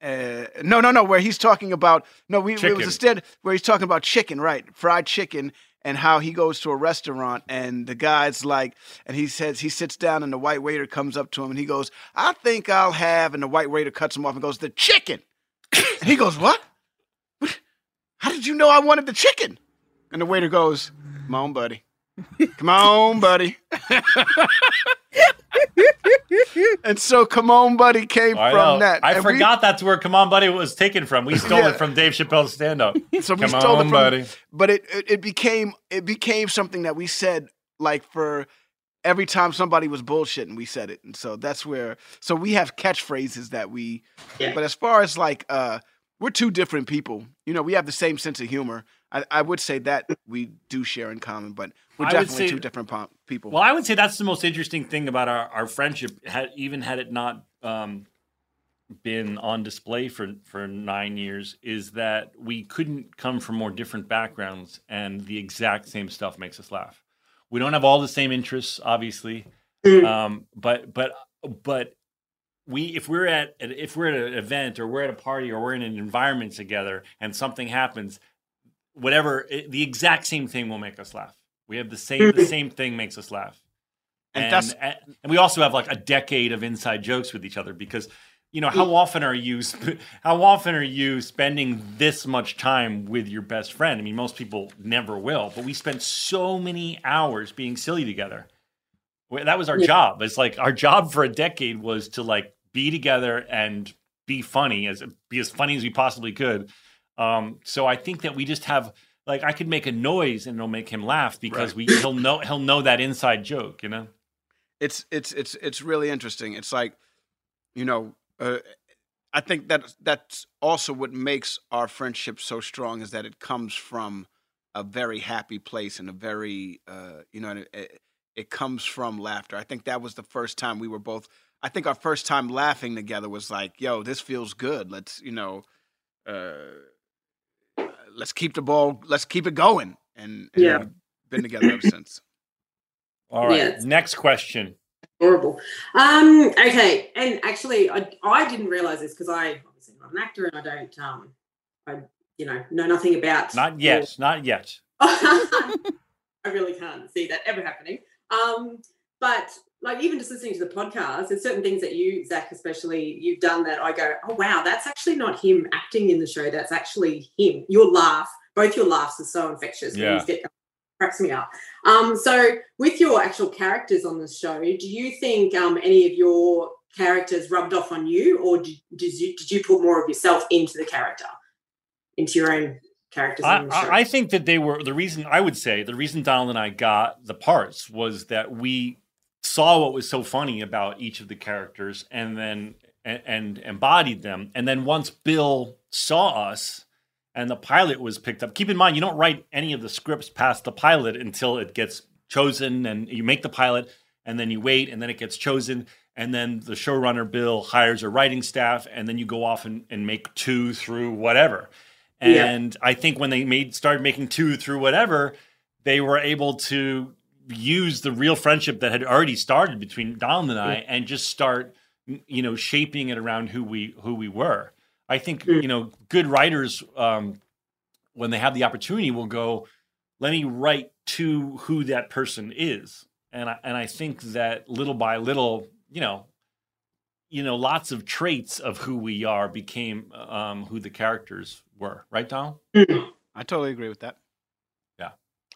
Uh, no, no, no. Where he's talking about no, we it was Chicken. a stand where he's talking about chicken, right? Fried chicken, and how he goes to a restaurant and the guy's like, and he says he sits down and the white waiter comes up to him and he goes, "I think I'll have," and the white waiter cuts him off and goes, "The chicken," and he goes, "What? What? How did you know I wanted the chicken?" And the waiter goes, "Come on, buddy." Come on, buddy. [laughs] and so, come on, buddy came I from know. that. I And we- forgot that's where "Come On, Buddy" was taken from. We stole Yeah. it from Dave Chappelle's stand-up. [laughs] so we Come stole on, it from, buddy. But it, it it became it became something that we said like for every time somebody was bullshitting, we said it, and so that's where. So we have catchphrases that we. Yeah. But as far as like, uh we're two different people. You know, we have the same sense of humor. I, I would say that we do share in common, but we're I would definitely say- two different po- people. Well, I would say that's the most interesting thing about our, our friendship. Had, even had it not um, been on display for for nine years, is that we couldn't come from more different backgrounds, and the exact same stuff makes us laugh. We don't have all the same interests, obviously, um, but but but we if we're at if we're at an event or we're at a party or we're in an environment together and something happens, whatever it, the exact same thing will make us laugh. We have the same the mm-hmm. same thing makes us laugh. And And, that's- and and we also have like a decade of inside jokes with each other because you know how mm. often are you sp- how often are you spending this much time with your best friend? I mean, most people never will, but we spent so many hours being silly together. That was our Yeah. job. It's like our job for a decade was to like be together and be funny as be as funny as we possibly could. Um, so I think that we just have like I could make a noise and it'll make him laugh because we he'll know he'll know that inside joke, you know. it's it's it's it's really interesting. It's like, you know, uh, I think that that's also what makes our friendship so strong is that it comes from a very happy place and a very, uh, you know, it, it comes from laughter. I think that was the first time we were both. I think our first time laughing together was like, "Yo, this feels good. Let's, you know, uh, let's keep the ball. Let's keep it going." And, and Yeah. we've been together ever since. [laughs] All right. Yeah. Next question. horrible. Um, okay, and actually, I, I didn't realize this because I obviously not an actor and I don't, um, I you know know nothing about. Not yet. Not yet. [laughs] I really can't see that ever happening. Um, but like even just listening to the podcast, there's certain things that you, Zach, especially, you've done that I go, oh wow, that's actually not him acting in the show. That's actually him. Your laugh, both your laughs are so infectious. Yeah. get cracks me up. Um, so with your actual characters on the show, do you think um, any of your characters rubbed off on you, or did, did you did you put more of yourself into the character, into your own characters I, on the show? I I think that they were the reason I would say the reason Donald and I got the parts was that we saw what was so funny about each of the characters and then and, and embodied them. And then once Bill saw us and the pilot was picked up, keep in mind you don't write any of the scripts past the pilot until it gets chosen and you make the pilot and then you wait and then it gets chosen and then the showrunner Bill hires a writing staff and then you go off and, and make two through whatever. Yeah. And I think when they made started making two through whatever, they were able to use the real friendship that had already started between Donald and I and just start you know, shaping it around who we who we were. I think you know, good writers, um, when they have the opportunity, will go, "Let me write to who that person is," and I, and I think that little by little, you know, you know, lots of traits of who we are became um, who the characters were. Right, Donald? I totally agree with that. Yeah.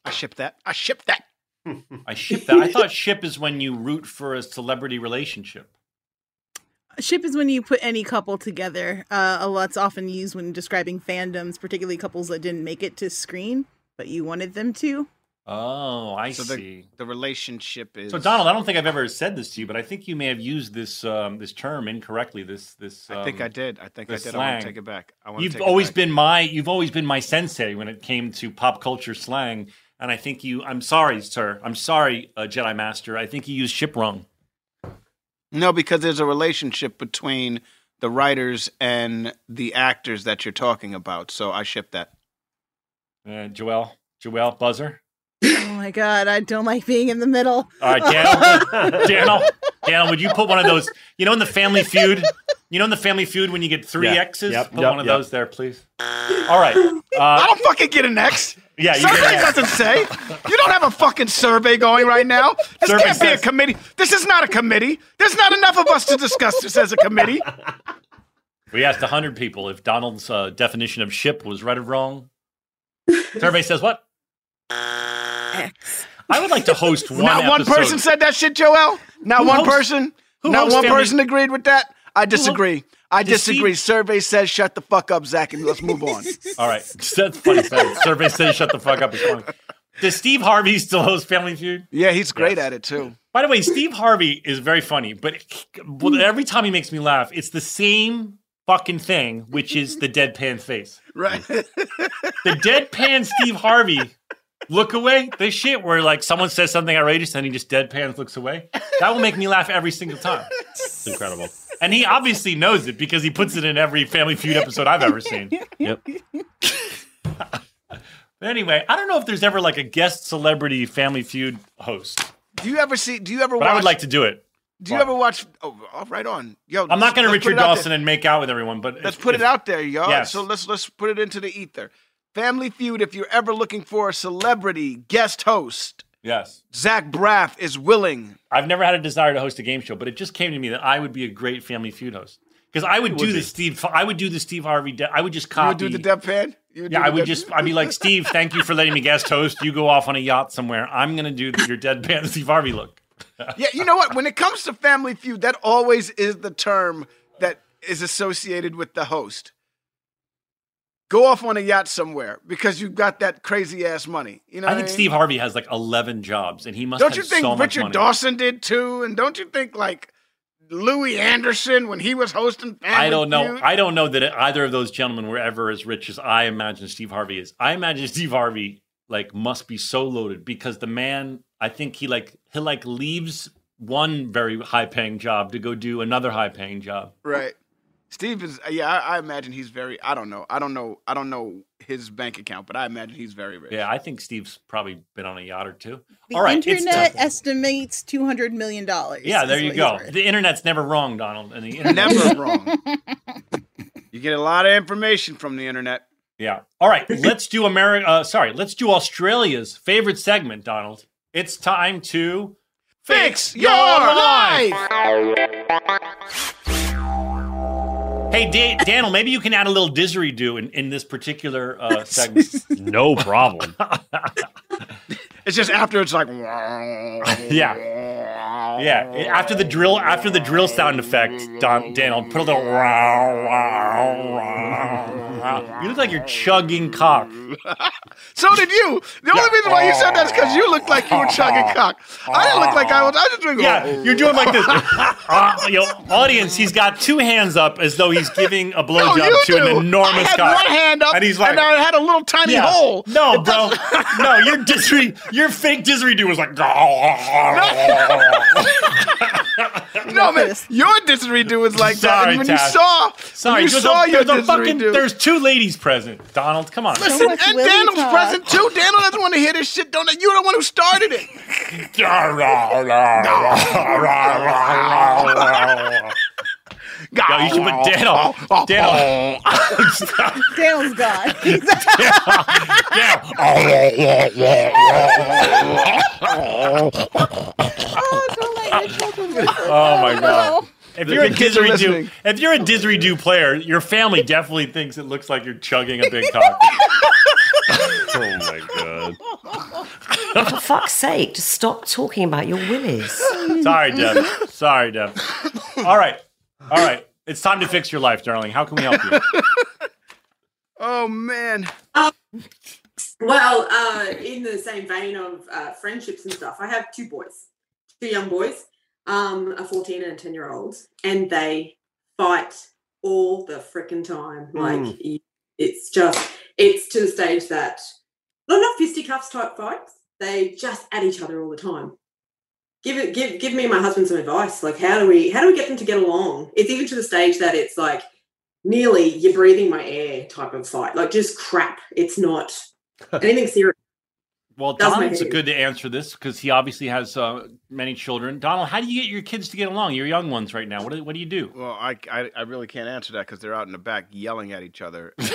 I ship that. I ship that. I ship that. I thought ship is when you root for a celebrity relationship. Ship is when you put any couple together. Uh, a lot's often used when describing fandoms, particularly couples that didn't make it to screen, but you wanted them to. Oh, I so see. The, the relationship is. So Donald, I don't think I've ever said this to you, but I think you may have used this um, this term incorrectly. This this. Um, I think I did. I think I this did. I want to take it back. I want You've to take always it back. been my you've always been my sensei when it came to pop culture slang, and I think you. I'm sorry, sir. I'm sorry, uh, Jedi Master. I think you used ship wrong. No, because there's a relationship between the writers and the actors that you're talking about. So I ship that. Uh, Joelle, Joelle, buzzer. Oh my god, I don't like being in the middle. All right, Daniel, [laughs] Daniel, Daniel, would you put one of those? You know, in the Family Feud, you know, in the Family Feud, when you get three Yeah. X's, Yep, put yep, one of yep. those there, please. All right. Uh, [laughs] I don't fucking get an X. Yeah, you survey get doesn't say. You don't have a fucking survey going right now. This Survey can't be a says- committee. This is not a committee. There's not enough of us to discuss this as a committee. We asked 100 people if Donald's uh, definition of ship was right or wrong. Survey says what? I would like to host one. not one episode- person said that shit, Joelle. Not Who one hosts- person. who Not hosts one Family- person agreed with that. I disagree. I disagree. Steve- Survey says shut the fuck up, Zach, and let's move on. [laughs] All right, that's funny. Survey says shut the fuck up. It's funny. Does Steve Harvey still host Family Feud? Yeah, he's great at it too. By the way, Steve Harvey is very funny, but every time he makes me laugh, it's the same fucking thing, which is the deadpan face. Right. [laughs] The deadpan Steve Harvey look away. This shit where like someone says something outrageous and he just deadpans looks away. That will make me laugh every single time. It's incredible. And he obviously knows it because he puts it in every Family Feud episode I've ever seen. Yep. [laughs] But anyway, I don't know if there's ever like a guest celebrity Family Feud host, Do you ever see? Do you ever? but watch, I would like to do it. Do you ever watch? Oh, oh, right on. Yo, I'm not going to let's Richard Dawson and make out with everyone, but Let's if- put if- it out there, y'all. Yes. So let's let's put it into the ether. Family Feud. If you're ever looking for a celebrity guest host, Yes. Zach Braff is willing. I've never had a desire to host a game show, but it just came to me that I would be a great Family Feud host because I would You do would the. Steve. I would do the Steve Harvey. De- I would just You copy. would do the deadpan. You yeah, I would dead- just. I'd be like Steve. Thank you for letting me guest host. You go off on a yacht somewhere. I'm gonna do your deadpan [laughs] Steve Harvey look. yeah, you know what? When it comes to Family Feud, that always is the term that is associated with the host. Go off on a yacht somewhere because you've got that crazy ass money. You know, I think mean? Steve Harvey has like 11 jobs, and he must. Don't you think so Richard. Dawson did too? And don't you think like Louie Anderson when he was hosting Family I don't know. Feud? I don't know that either of those gentlemen were ever as rich as I imagine Steve Harvey is. I imagine Steve Harvey like must be so loaded because the man. I think he like he like leaves one very high paying job to go do another high paying job. Right. Steve is yeah, I, I imagine he's very I don't know. I don't know I don't know his bank account, but I imagine he's very rich. Yeah, I think Steve's probably been on a yacht or two. The All right, it's internet estimates two hundred million dollars. Yeah, there you go. The internet's never wrong, Donald. And the [laughs] internet Never wrong. [laughs] You get a lot of information from the internet. Yeah. All right. Let's do America. Uh, sorry. Let's do Australia's favorite segment, Donald. It's time to Fix your life. Hey, da- Daniel, maybe you can add a little didgeridoo in, in this particular uh, [laughs] segment. no problem. It's just after it's like [laughs] yeah. Yeah. After the drill, after the drill sound effect, Don, Daniel, put a little. You look like you're chugging cock. [laughs] So did you. The only reason why you said that is because you looked like you were chugging cock. I didn't look like I was. I just doing. Yeah, you're doing like this. [laughs] Uh, you audience, he's got two hands up as though he's giving a [laughs] No, blowjob you to do. an enormous I had cock. one hand up, and he's like, and I had a little tiny Yeah. hole. No, bro. no, your didgeridoo, your fake didgeridoo was like. No man, your didgeridoo was like that. And when you saw, Sorry, when you saw a, your there's a fucking, there's two ladies present. Donald, come on. Listen, and Daniel's present too. Daniel doesn't want to hear this shit. Don't you're the one who started it. Yo, you should put Daniel. Daniel. [laughs] Daniel's gone. [laughs] [laughs] Oh my god. If you're a kids are didgeridoo, if you're a didgeridoo player, your family definitely thinks it looks like you're chugging a big [laughs] cock. oh my god. [laughs] For fuck's sake, just stop talking about your willies. Sorry, Deb. Sorry, Deb. All right, all right. It's time to fix your life, darling. How can we help you? [laughs] Oh man. Well, uh, in the same vein of uh, friendships and stuff, I have two boys, two young boys, um, a 14 and a 10 year old, and they fight all the freaking time. Like, Mm. y- it's just, it's to the stage that, not not fisticuffs type fights, they just at each other all the time. Give it, give, give me and my husband some advice. Like, how do we, how do we get them to get along? It's even to the stage that it's like, nearly you're breathing my air type of fight, like just crap. It's not [laughs] anything serious. Well, Does my Donald's hair. good to answer this because he obviously has uh, many children. Donald, how do you get your kids to get along? Your young ones right now. What do, what do you do? Well, I, I, I really can't answer that because they're out in the back yelling at each other. [laughs] like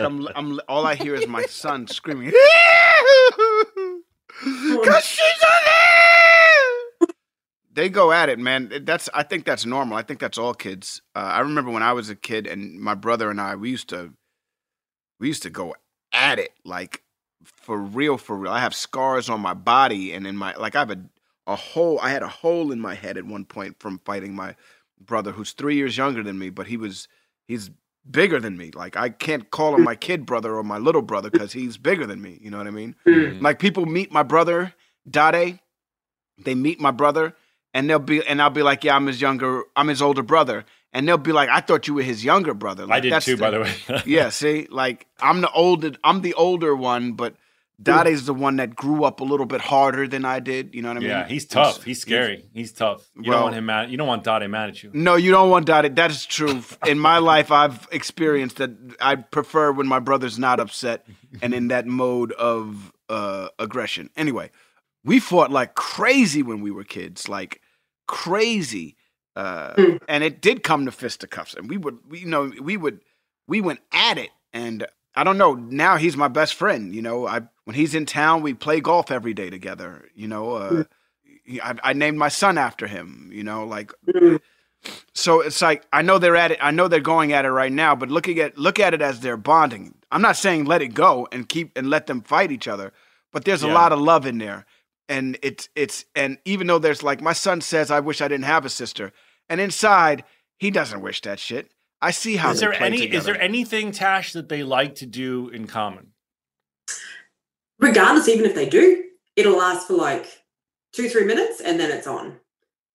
I'm, I'm, all I hear is my son screaming. [laughs] Cause she's a They go at it, man. That's I think that's normal. I think that's all kids. Uh, I remember when I was a kid and my brother and I we used to we used to go at it like for real for real. I have scars on my body and in my like I have a a hole I had a hole in my head at one point from fighting my brother who's 3 years younger than me, but he was he's bigger than me. Like I can't call him my kid brother or my little brother cuz he's bigger than me, you know what I mean? Mm-hmm. Like people meet my brother Dade, they meet my brother and they'll be and I'll be like, "Yeah, I'm his younger I'm his older brother." And they'll be like, "I thought you were his younger brother." Like, did that's too, by the way. [laughs] yeah, see, like I'm the older, I'm the older one, but Dade's the one that grew up a little bit harder than I did. You know what I mean? Yeah, he's tough. He's scary. He's tough. You don't want him mad. You don't want Dade mad at you. No, you don't want Dade. That is true. In my life, I've experienced that. I prefer when my brother's not upset and in that mode of uh, aggression. Anyway, we fought like crazy when we were kids, like crazy. Uh, and it did come to fisticuffs, and we would, we, you know, we would, we went at it, and I don't know. Now he's my best friend. You know, I when he's in town, we play golf every day together. You know, uh, he- I, I named my son after him. You know, like so it's like I know they're at it. I know they're going at it right now, but looking at look at it as they're bonding. I'm not saying let it go and keep and let them fight each other, but there's a lot of love in there, and it's it's and even though there's like my son says, I wish I didn't have a sister, and inside he doesn't wish that shit. I see how Is they there play any? together. Is there anything Tash that they like to do in common? regardless, even if they do, it'll last for like two, three minutes and then it's on.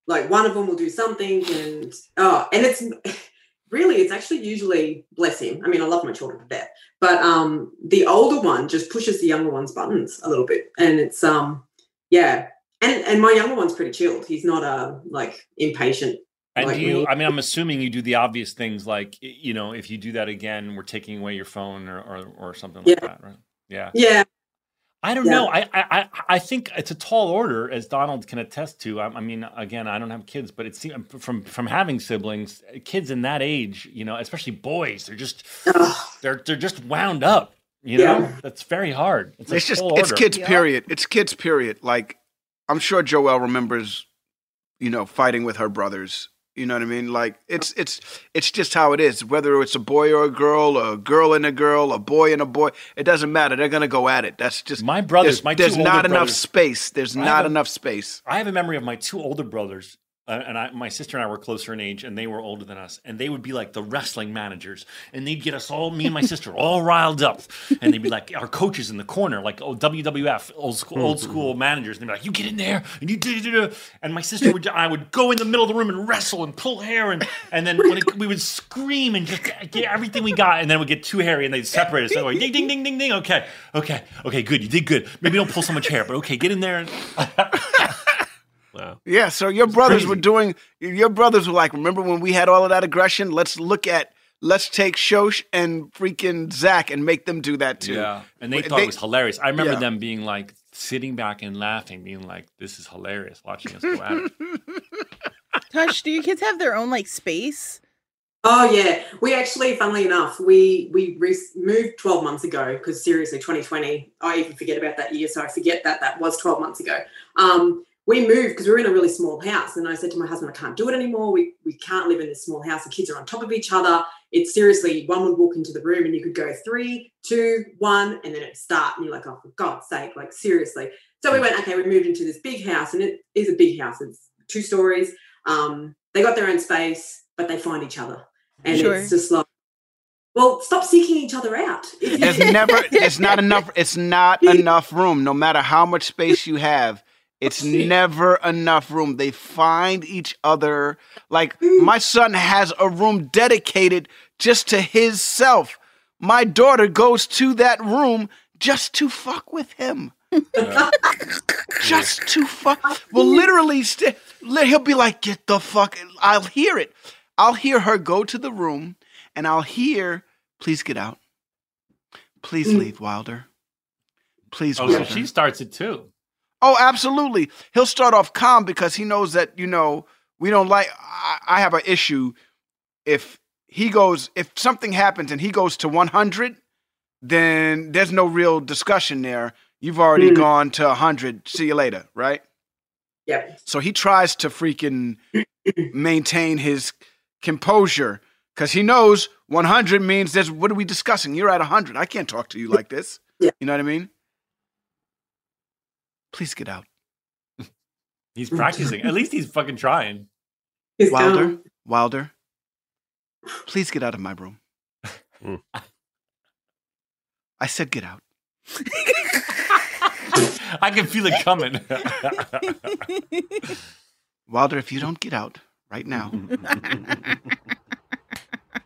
Like one of them will do something and oh, and it's [laughs] really it's actually usually bless him. I mean, I love my children to death, but um the older one just pushes the younger one's buttons a little bit. And it's um yeah. And and my younger one's pretty chilled. He's not a like impatient. And like do you? me. I mean, I'm assuming you do the obvious things like you know, if you do that again, we're taking away your phone or or, or something like Yeah. that, right? Yeah. Yeah. I don't Yeah. know. I, I I I think it's a tall order, as Donald can attest to. I, I mean, again, I don't have kids, but it seems from from having siblings, uh, kids in that age, you know, especially boys, they're just they're they're just wound up. You know, Yeah. that's very hard. It's, It's, a just tall it's order. kids period. It's kids period. Like I'm sure Joelle remembers, you know, fighting with her brothers. You know what I mean? Like it's it's it's just how it is. Whether it's a boy or a girl, a girl and a girl, a boy and a boy, it doesn't matter. They're gonna go at it. That's just My brothers- There's, my two there's not enough brothers- space. There's I not a- enough space. I have a memory of my two older brothers, uh, and I, my sister and I were closer in age, and they were older than us, and they would be like the wrestling managers, and they'd get us all, me and my sister, [laughs] all riled up, and they'd be like our coaches in the corner, like oh WWF old school old school managers, and they'd be like, "You get in there, and you do do do," and my sister would, I would go in the middle of the room and wrestle and pull hair, and and then when it, we would scream and just get everything we got, and then we'd get too hairy, and they'd separate us. And like, ding ding ding ding ding. Okay, okay, okay, good, you did good. Maybe don't pull so much hair, but okay, get in there. And, [laughs] Wow. Yeah, so your brothers were doing. Your brothers were like, remember when we had all of that aggression? Let's look at. Let's take Shosh and freaking Zach and make them do that too. Yeah, and they W- thought it was hilarious. I remember Yeah. them being like sitting back and laughing, being like, "This is hilarious," watching us go at it. [laughs] Tosh, do your kids have their own like space? Oh yeah, we actually, funnily enough, we we re- moved 12 months ago because seriously, 2020, I even forget about that year, so I forget that that was 12 months ago. Um, we moved because we were in a really small house, and I said to my husband, "I can't do it anymore. We we can't live in this small house. The kids are on top of each other. It's seriously one would walk into the room and you could go three, two, one, and then it'd start, and you're like, oh for God's sake, like seriously. So we went, okay, we moved into this big house, and it is a big house. It's two stories. Um, they got their own space, but they find each other, and Sure. it's just like, well, stop seeking each other out. There's never, it's not enough. It's not [laughs] enough room. No matter how much space you have, it's [laughs] never enough room. They find each other. Like my son has a room dedicated just to his self. My daughter goes to that room just to fuck with him. just to fuck. Well, literally, st- he'll be like, "Get the fuck!" I'll hear it. I'll hear her go to the room, and I'll hear, "Please get out. Please leave, Wilder. Please." Oh, so she starts it too. Oh, absolutely. He'll start off calm because he knows that you know we don't like. I, I have an issue if he goes if something happens and he goes to 100 then there's no real discussion there you've already Mm. gone to 100 see you later right Yep. so he tries to freaking maintain his composure because he knows 100 means there's what are we discussing you're at 100 i can't talk to you like this Yeah. you know what i mean please get out He's [laughs] practicing. At least he's fucking trying. wilder wilder please get out of my room hmm. i said get out [laughs] I can feel it coming. [laughs] wilder if you don't get out right now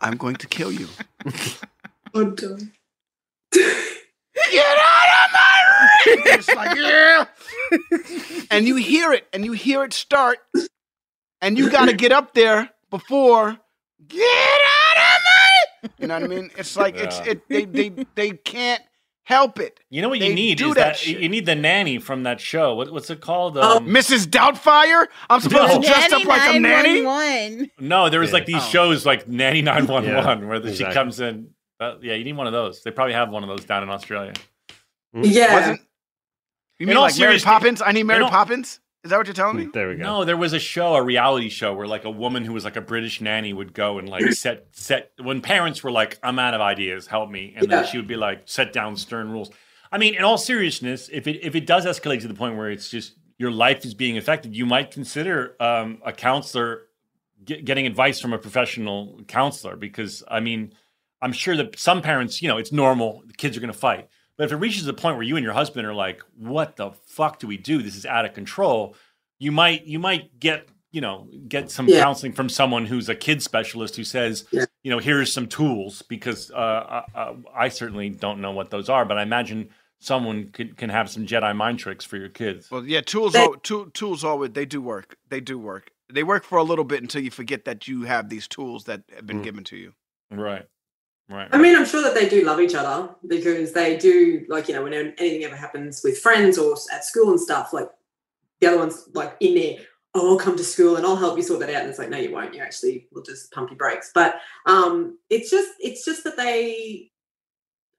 i'm going to kill you oh, I'm done. Get out of my [laughs] room! It's like, yeah. and you hear it, and you hear it start, and you got to get up there before. Get out of my! You know what I mean? It's like it's it. They they they can't help it. You know what They you need do is that that, you need the nanny from that show. What, what's it called? Oh, Um, Mrs. Doubtfire. I'm supposed to No. dress up like a nanny. 911. no, there was like these Oh. shows like Nanny Nine One Yeah, where the, she comes in. Uh, yeah, you need one of those. They probably have one of those down in Australia. Yeah. Wasn't you In mean all like Mary seriousness- Poppins? I need Mary Poppins. Is that what you're telling me? There we go. No, there was a show, a reality show, where like a woman who was like a British nanny would go and like [clears throat] set set when parents were like, "I'm out of ideas, help me," and Yeah. then she would be like, "Set down stern rules." I mean, in all seriousness, if it if it does escalate to the point where it's just your life is being affected, you might consider um, a counselor get, getting advice from a professional counselor because I mean, I'm sure that some parents, you know, it's normal. The kids are going to fight. But if it reaches the point where you and your husband are like, "What the fuck do we do? This is out of control," you might you might get you know get some Yeah. counseling from someone who's a kid specialist who says, Yeah. you know, here's some tools because uh, uh, I certainly don't know what those are, but I imagine someone can can have some Jedi mind tricks for your kids. Well, yeah, tools. They- al- tool, tools always they do work. They do work. They work for a little bit until you forget that you have these tools that have been Mm. given to you. Right. Right. I mean, I'm sure that they do love each other because they do, like, you know, when anything ever happens with friends or at school and stuff, like the other one's like in there, oh, I'll come to school and I'll help you sort that out. And it's like, no, you won't. You actually will just pump your brakes. But um, it's just, it's just that they,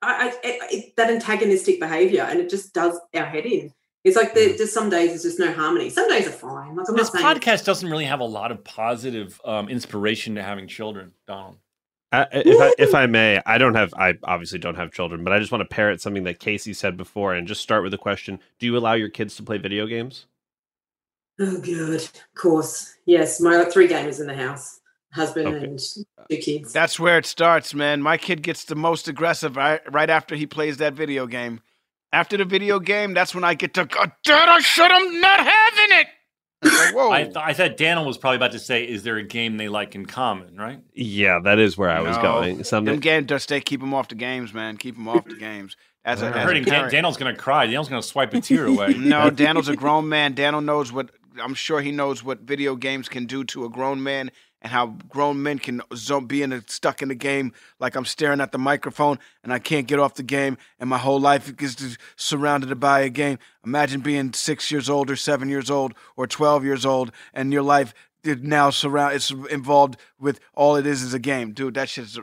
I, I it, it, that antagonistic behavior, and it just does our head in. It's like there, just some days there's just no harmony. Some days are fine. Like I'm this saying podcast doesn't really have a lot of positive um, inspiration to having children, Donald. Uh, if I, if I may, I don't have. I obviously don't have children, but I just want to parrot something that Casey said before, and just start with a question: Do you allow your kids to play video games? Oh, good. Of course. Yes. My three gamers in the house husband Okay. and two kids. That's where it starts, man. My kid gets the most aggressive right, right after he plays that video game. After the video game, that's when I get to go, Dad, I should have not having it. It's like, whoa. I, th- I thought Daniel was probably about to say, "Is there a game they like in common?" Right? Yeah, that is where I was No. going. Them Something. games just stay keep them off the games, man. Keep them off the games. As a, I as heard a him. Dan- parent. Daniel's going to cry. Daniel's going to swipe a tear [laughs] away. No, Daniel's a grown man. Daniel knows what I'm sure he knows what video games can do to a grown man and how grown men can be in a, stuck in the game like I'm staring at the microphone and I can't get off the game and my whole life is surrounded by a game. Imagine being six years old or seven years old or 12 years old and your life now surround. It's involved with all it is is a game, dude. That shit's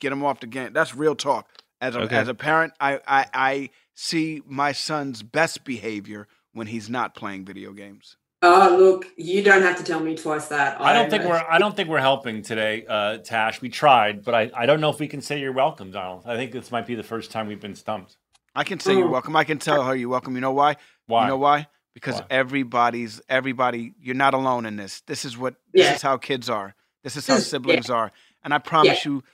get them off the game. That's real talk. As a Okay. as a parent, I, I I see my son's best behavior when he's not playing video games. Oh, look, you don't have to tell me twice that. I don't think know. we're I don't think we're helping today, uh, Tash. We tried, but I, I don't know if we can say you're welcome, Donald. I think this might be the first time we've been stumped. I can say you're welcome. I can tell her you're welcome. You know why? Why? You know why? Because Why? everybody's everybody. You're not alone in this. This is what. Yeah. This is how kids are. This is how This- siblings are. And I promise you,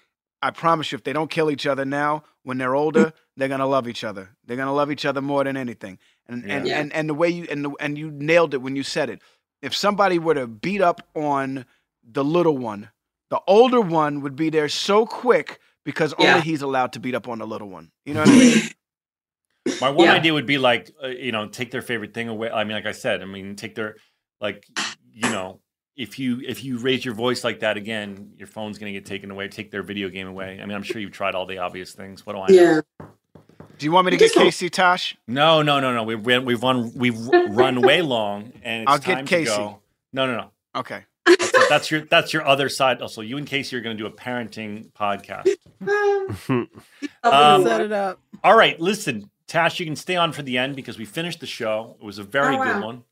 I promise you, if they don't kill each other now, when they're older, they're gonna love each other. They're gonna love each other more than anything. And and, Yeah. and and the way you and the, and you nailed it when you said it. If somebody were to beat up on the little one, the older one would be there so quick because Yeah. only he's allowed to beat up on the little one. You know what I mean? [laughs] My one Yeah. idea would be like, uh, you know, take their favorite thing away. I mean, like I said, I mean, take their, like, you know, if you if you raise your voice like that again, your phone's gonna get taken away. Take their video game away. I mean, I'm sure you've tried all the obvious things. What do I know? Yeah. Do you want me to get Casey Tosh? No, no, no, no. We've run, we've run we've run way long, and it's time for you. I'll get Casey. to go. No, no, no. Okay. That's, that's your that's your other side. Also, you and Casey are going to do a parenting podcast. [laughs] Um, Set it up. All right, listen, Tash, you can stay on for the end because we finished the show. It was a very Oh, good one.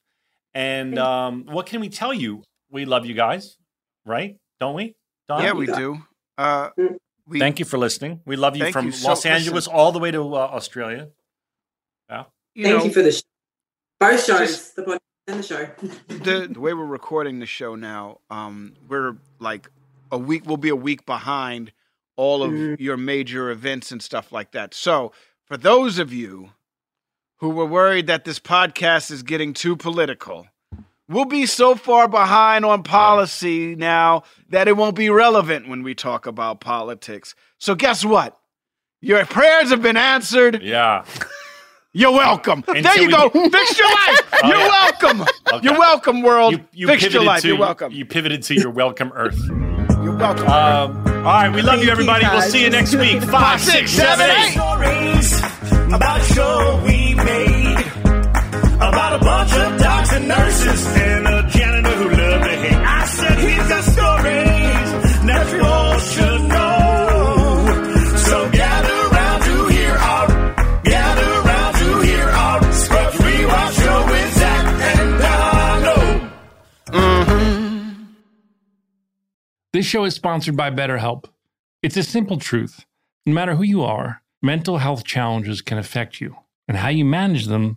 And um, what can we tell you? We love you guys, right? Don't we? Don? Yeah, we do. Uh, we Thank you for listening. We love you from you so- Los Angeles listen. all the way to uh, Australia. Yeah. you Thank know, you for the sh- both shows, just- the podcast and the show. [laughs] the, the way we're recording the show now, um, we're like a week. We'll be a week behind all of Mhm. your major events and stuff like that. So, for those of you who were worried that this podcast is getting too political, we'll be so far behind on policy now that it won't be relevant when we talk about politics. So, guess what? Your prayers have been answered. Yeah. [laughs] You're welcome. There you we go. [laughs] Fix your life. [laughs] Oh, You're yeah. welcome. Okay. You're welcome, world. You, you Fix your life. to You're welcome. you pivoted to your welcome Earth. You're welcome. Um, all right, we love Thank you, you, everybody. we'll see you next week. Five, six, seven, eight. Stories about show we made about a bunch of doctors and nurses and a janitor who loved to hate. I said he's got stories that you all should know. So gather round to hear our, gather round to hear our Scrubs Rewatch show with Zach and Donald. Mm-hmm. This show is sponsored by BetterHelp. It's a simple truth. No matter who you are, mental health challenges can affect you, and how you manage them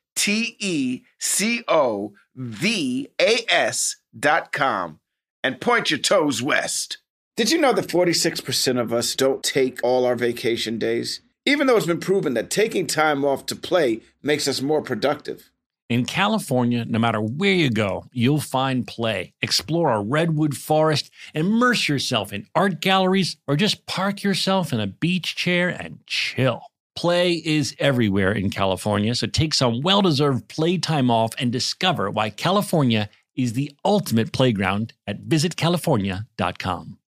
T E C O V A S dot com and point your toes west. Did you know that 46% of us don't take all our vacation days? Even though it's been proven that taking time off to play makes us more productive. In California, no matter where you go, you'll find play. Explore a redwood forest, immerse yourself in art galleries, or just park yourself in a beach chair and chill. Play is everywhere in California, so take some well deserved playtime off and discover why California is the ultimate playground at visitcalifornia.com.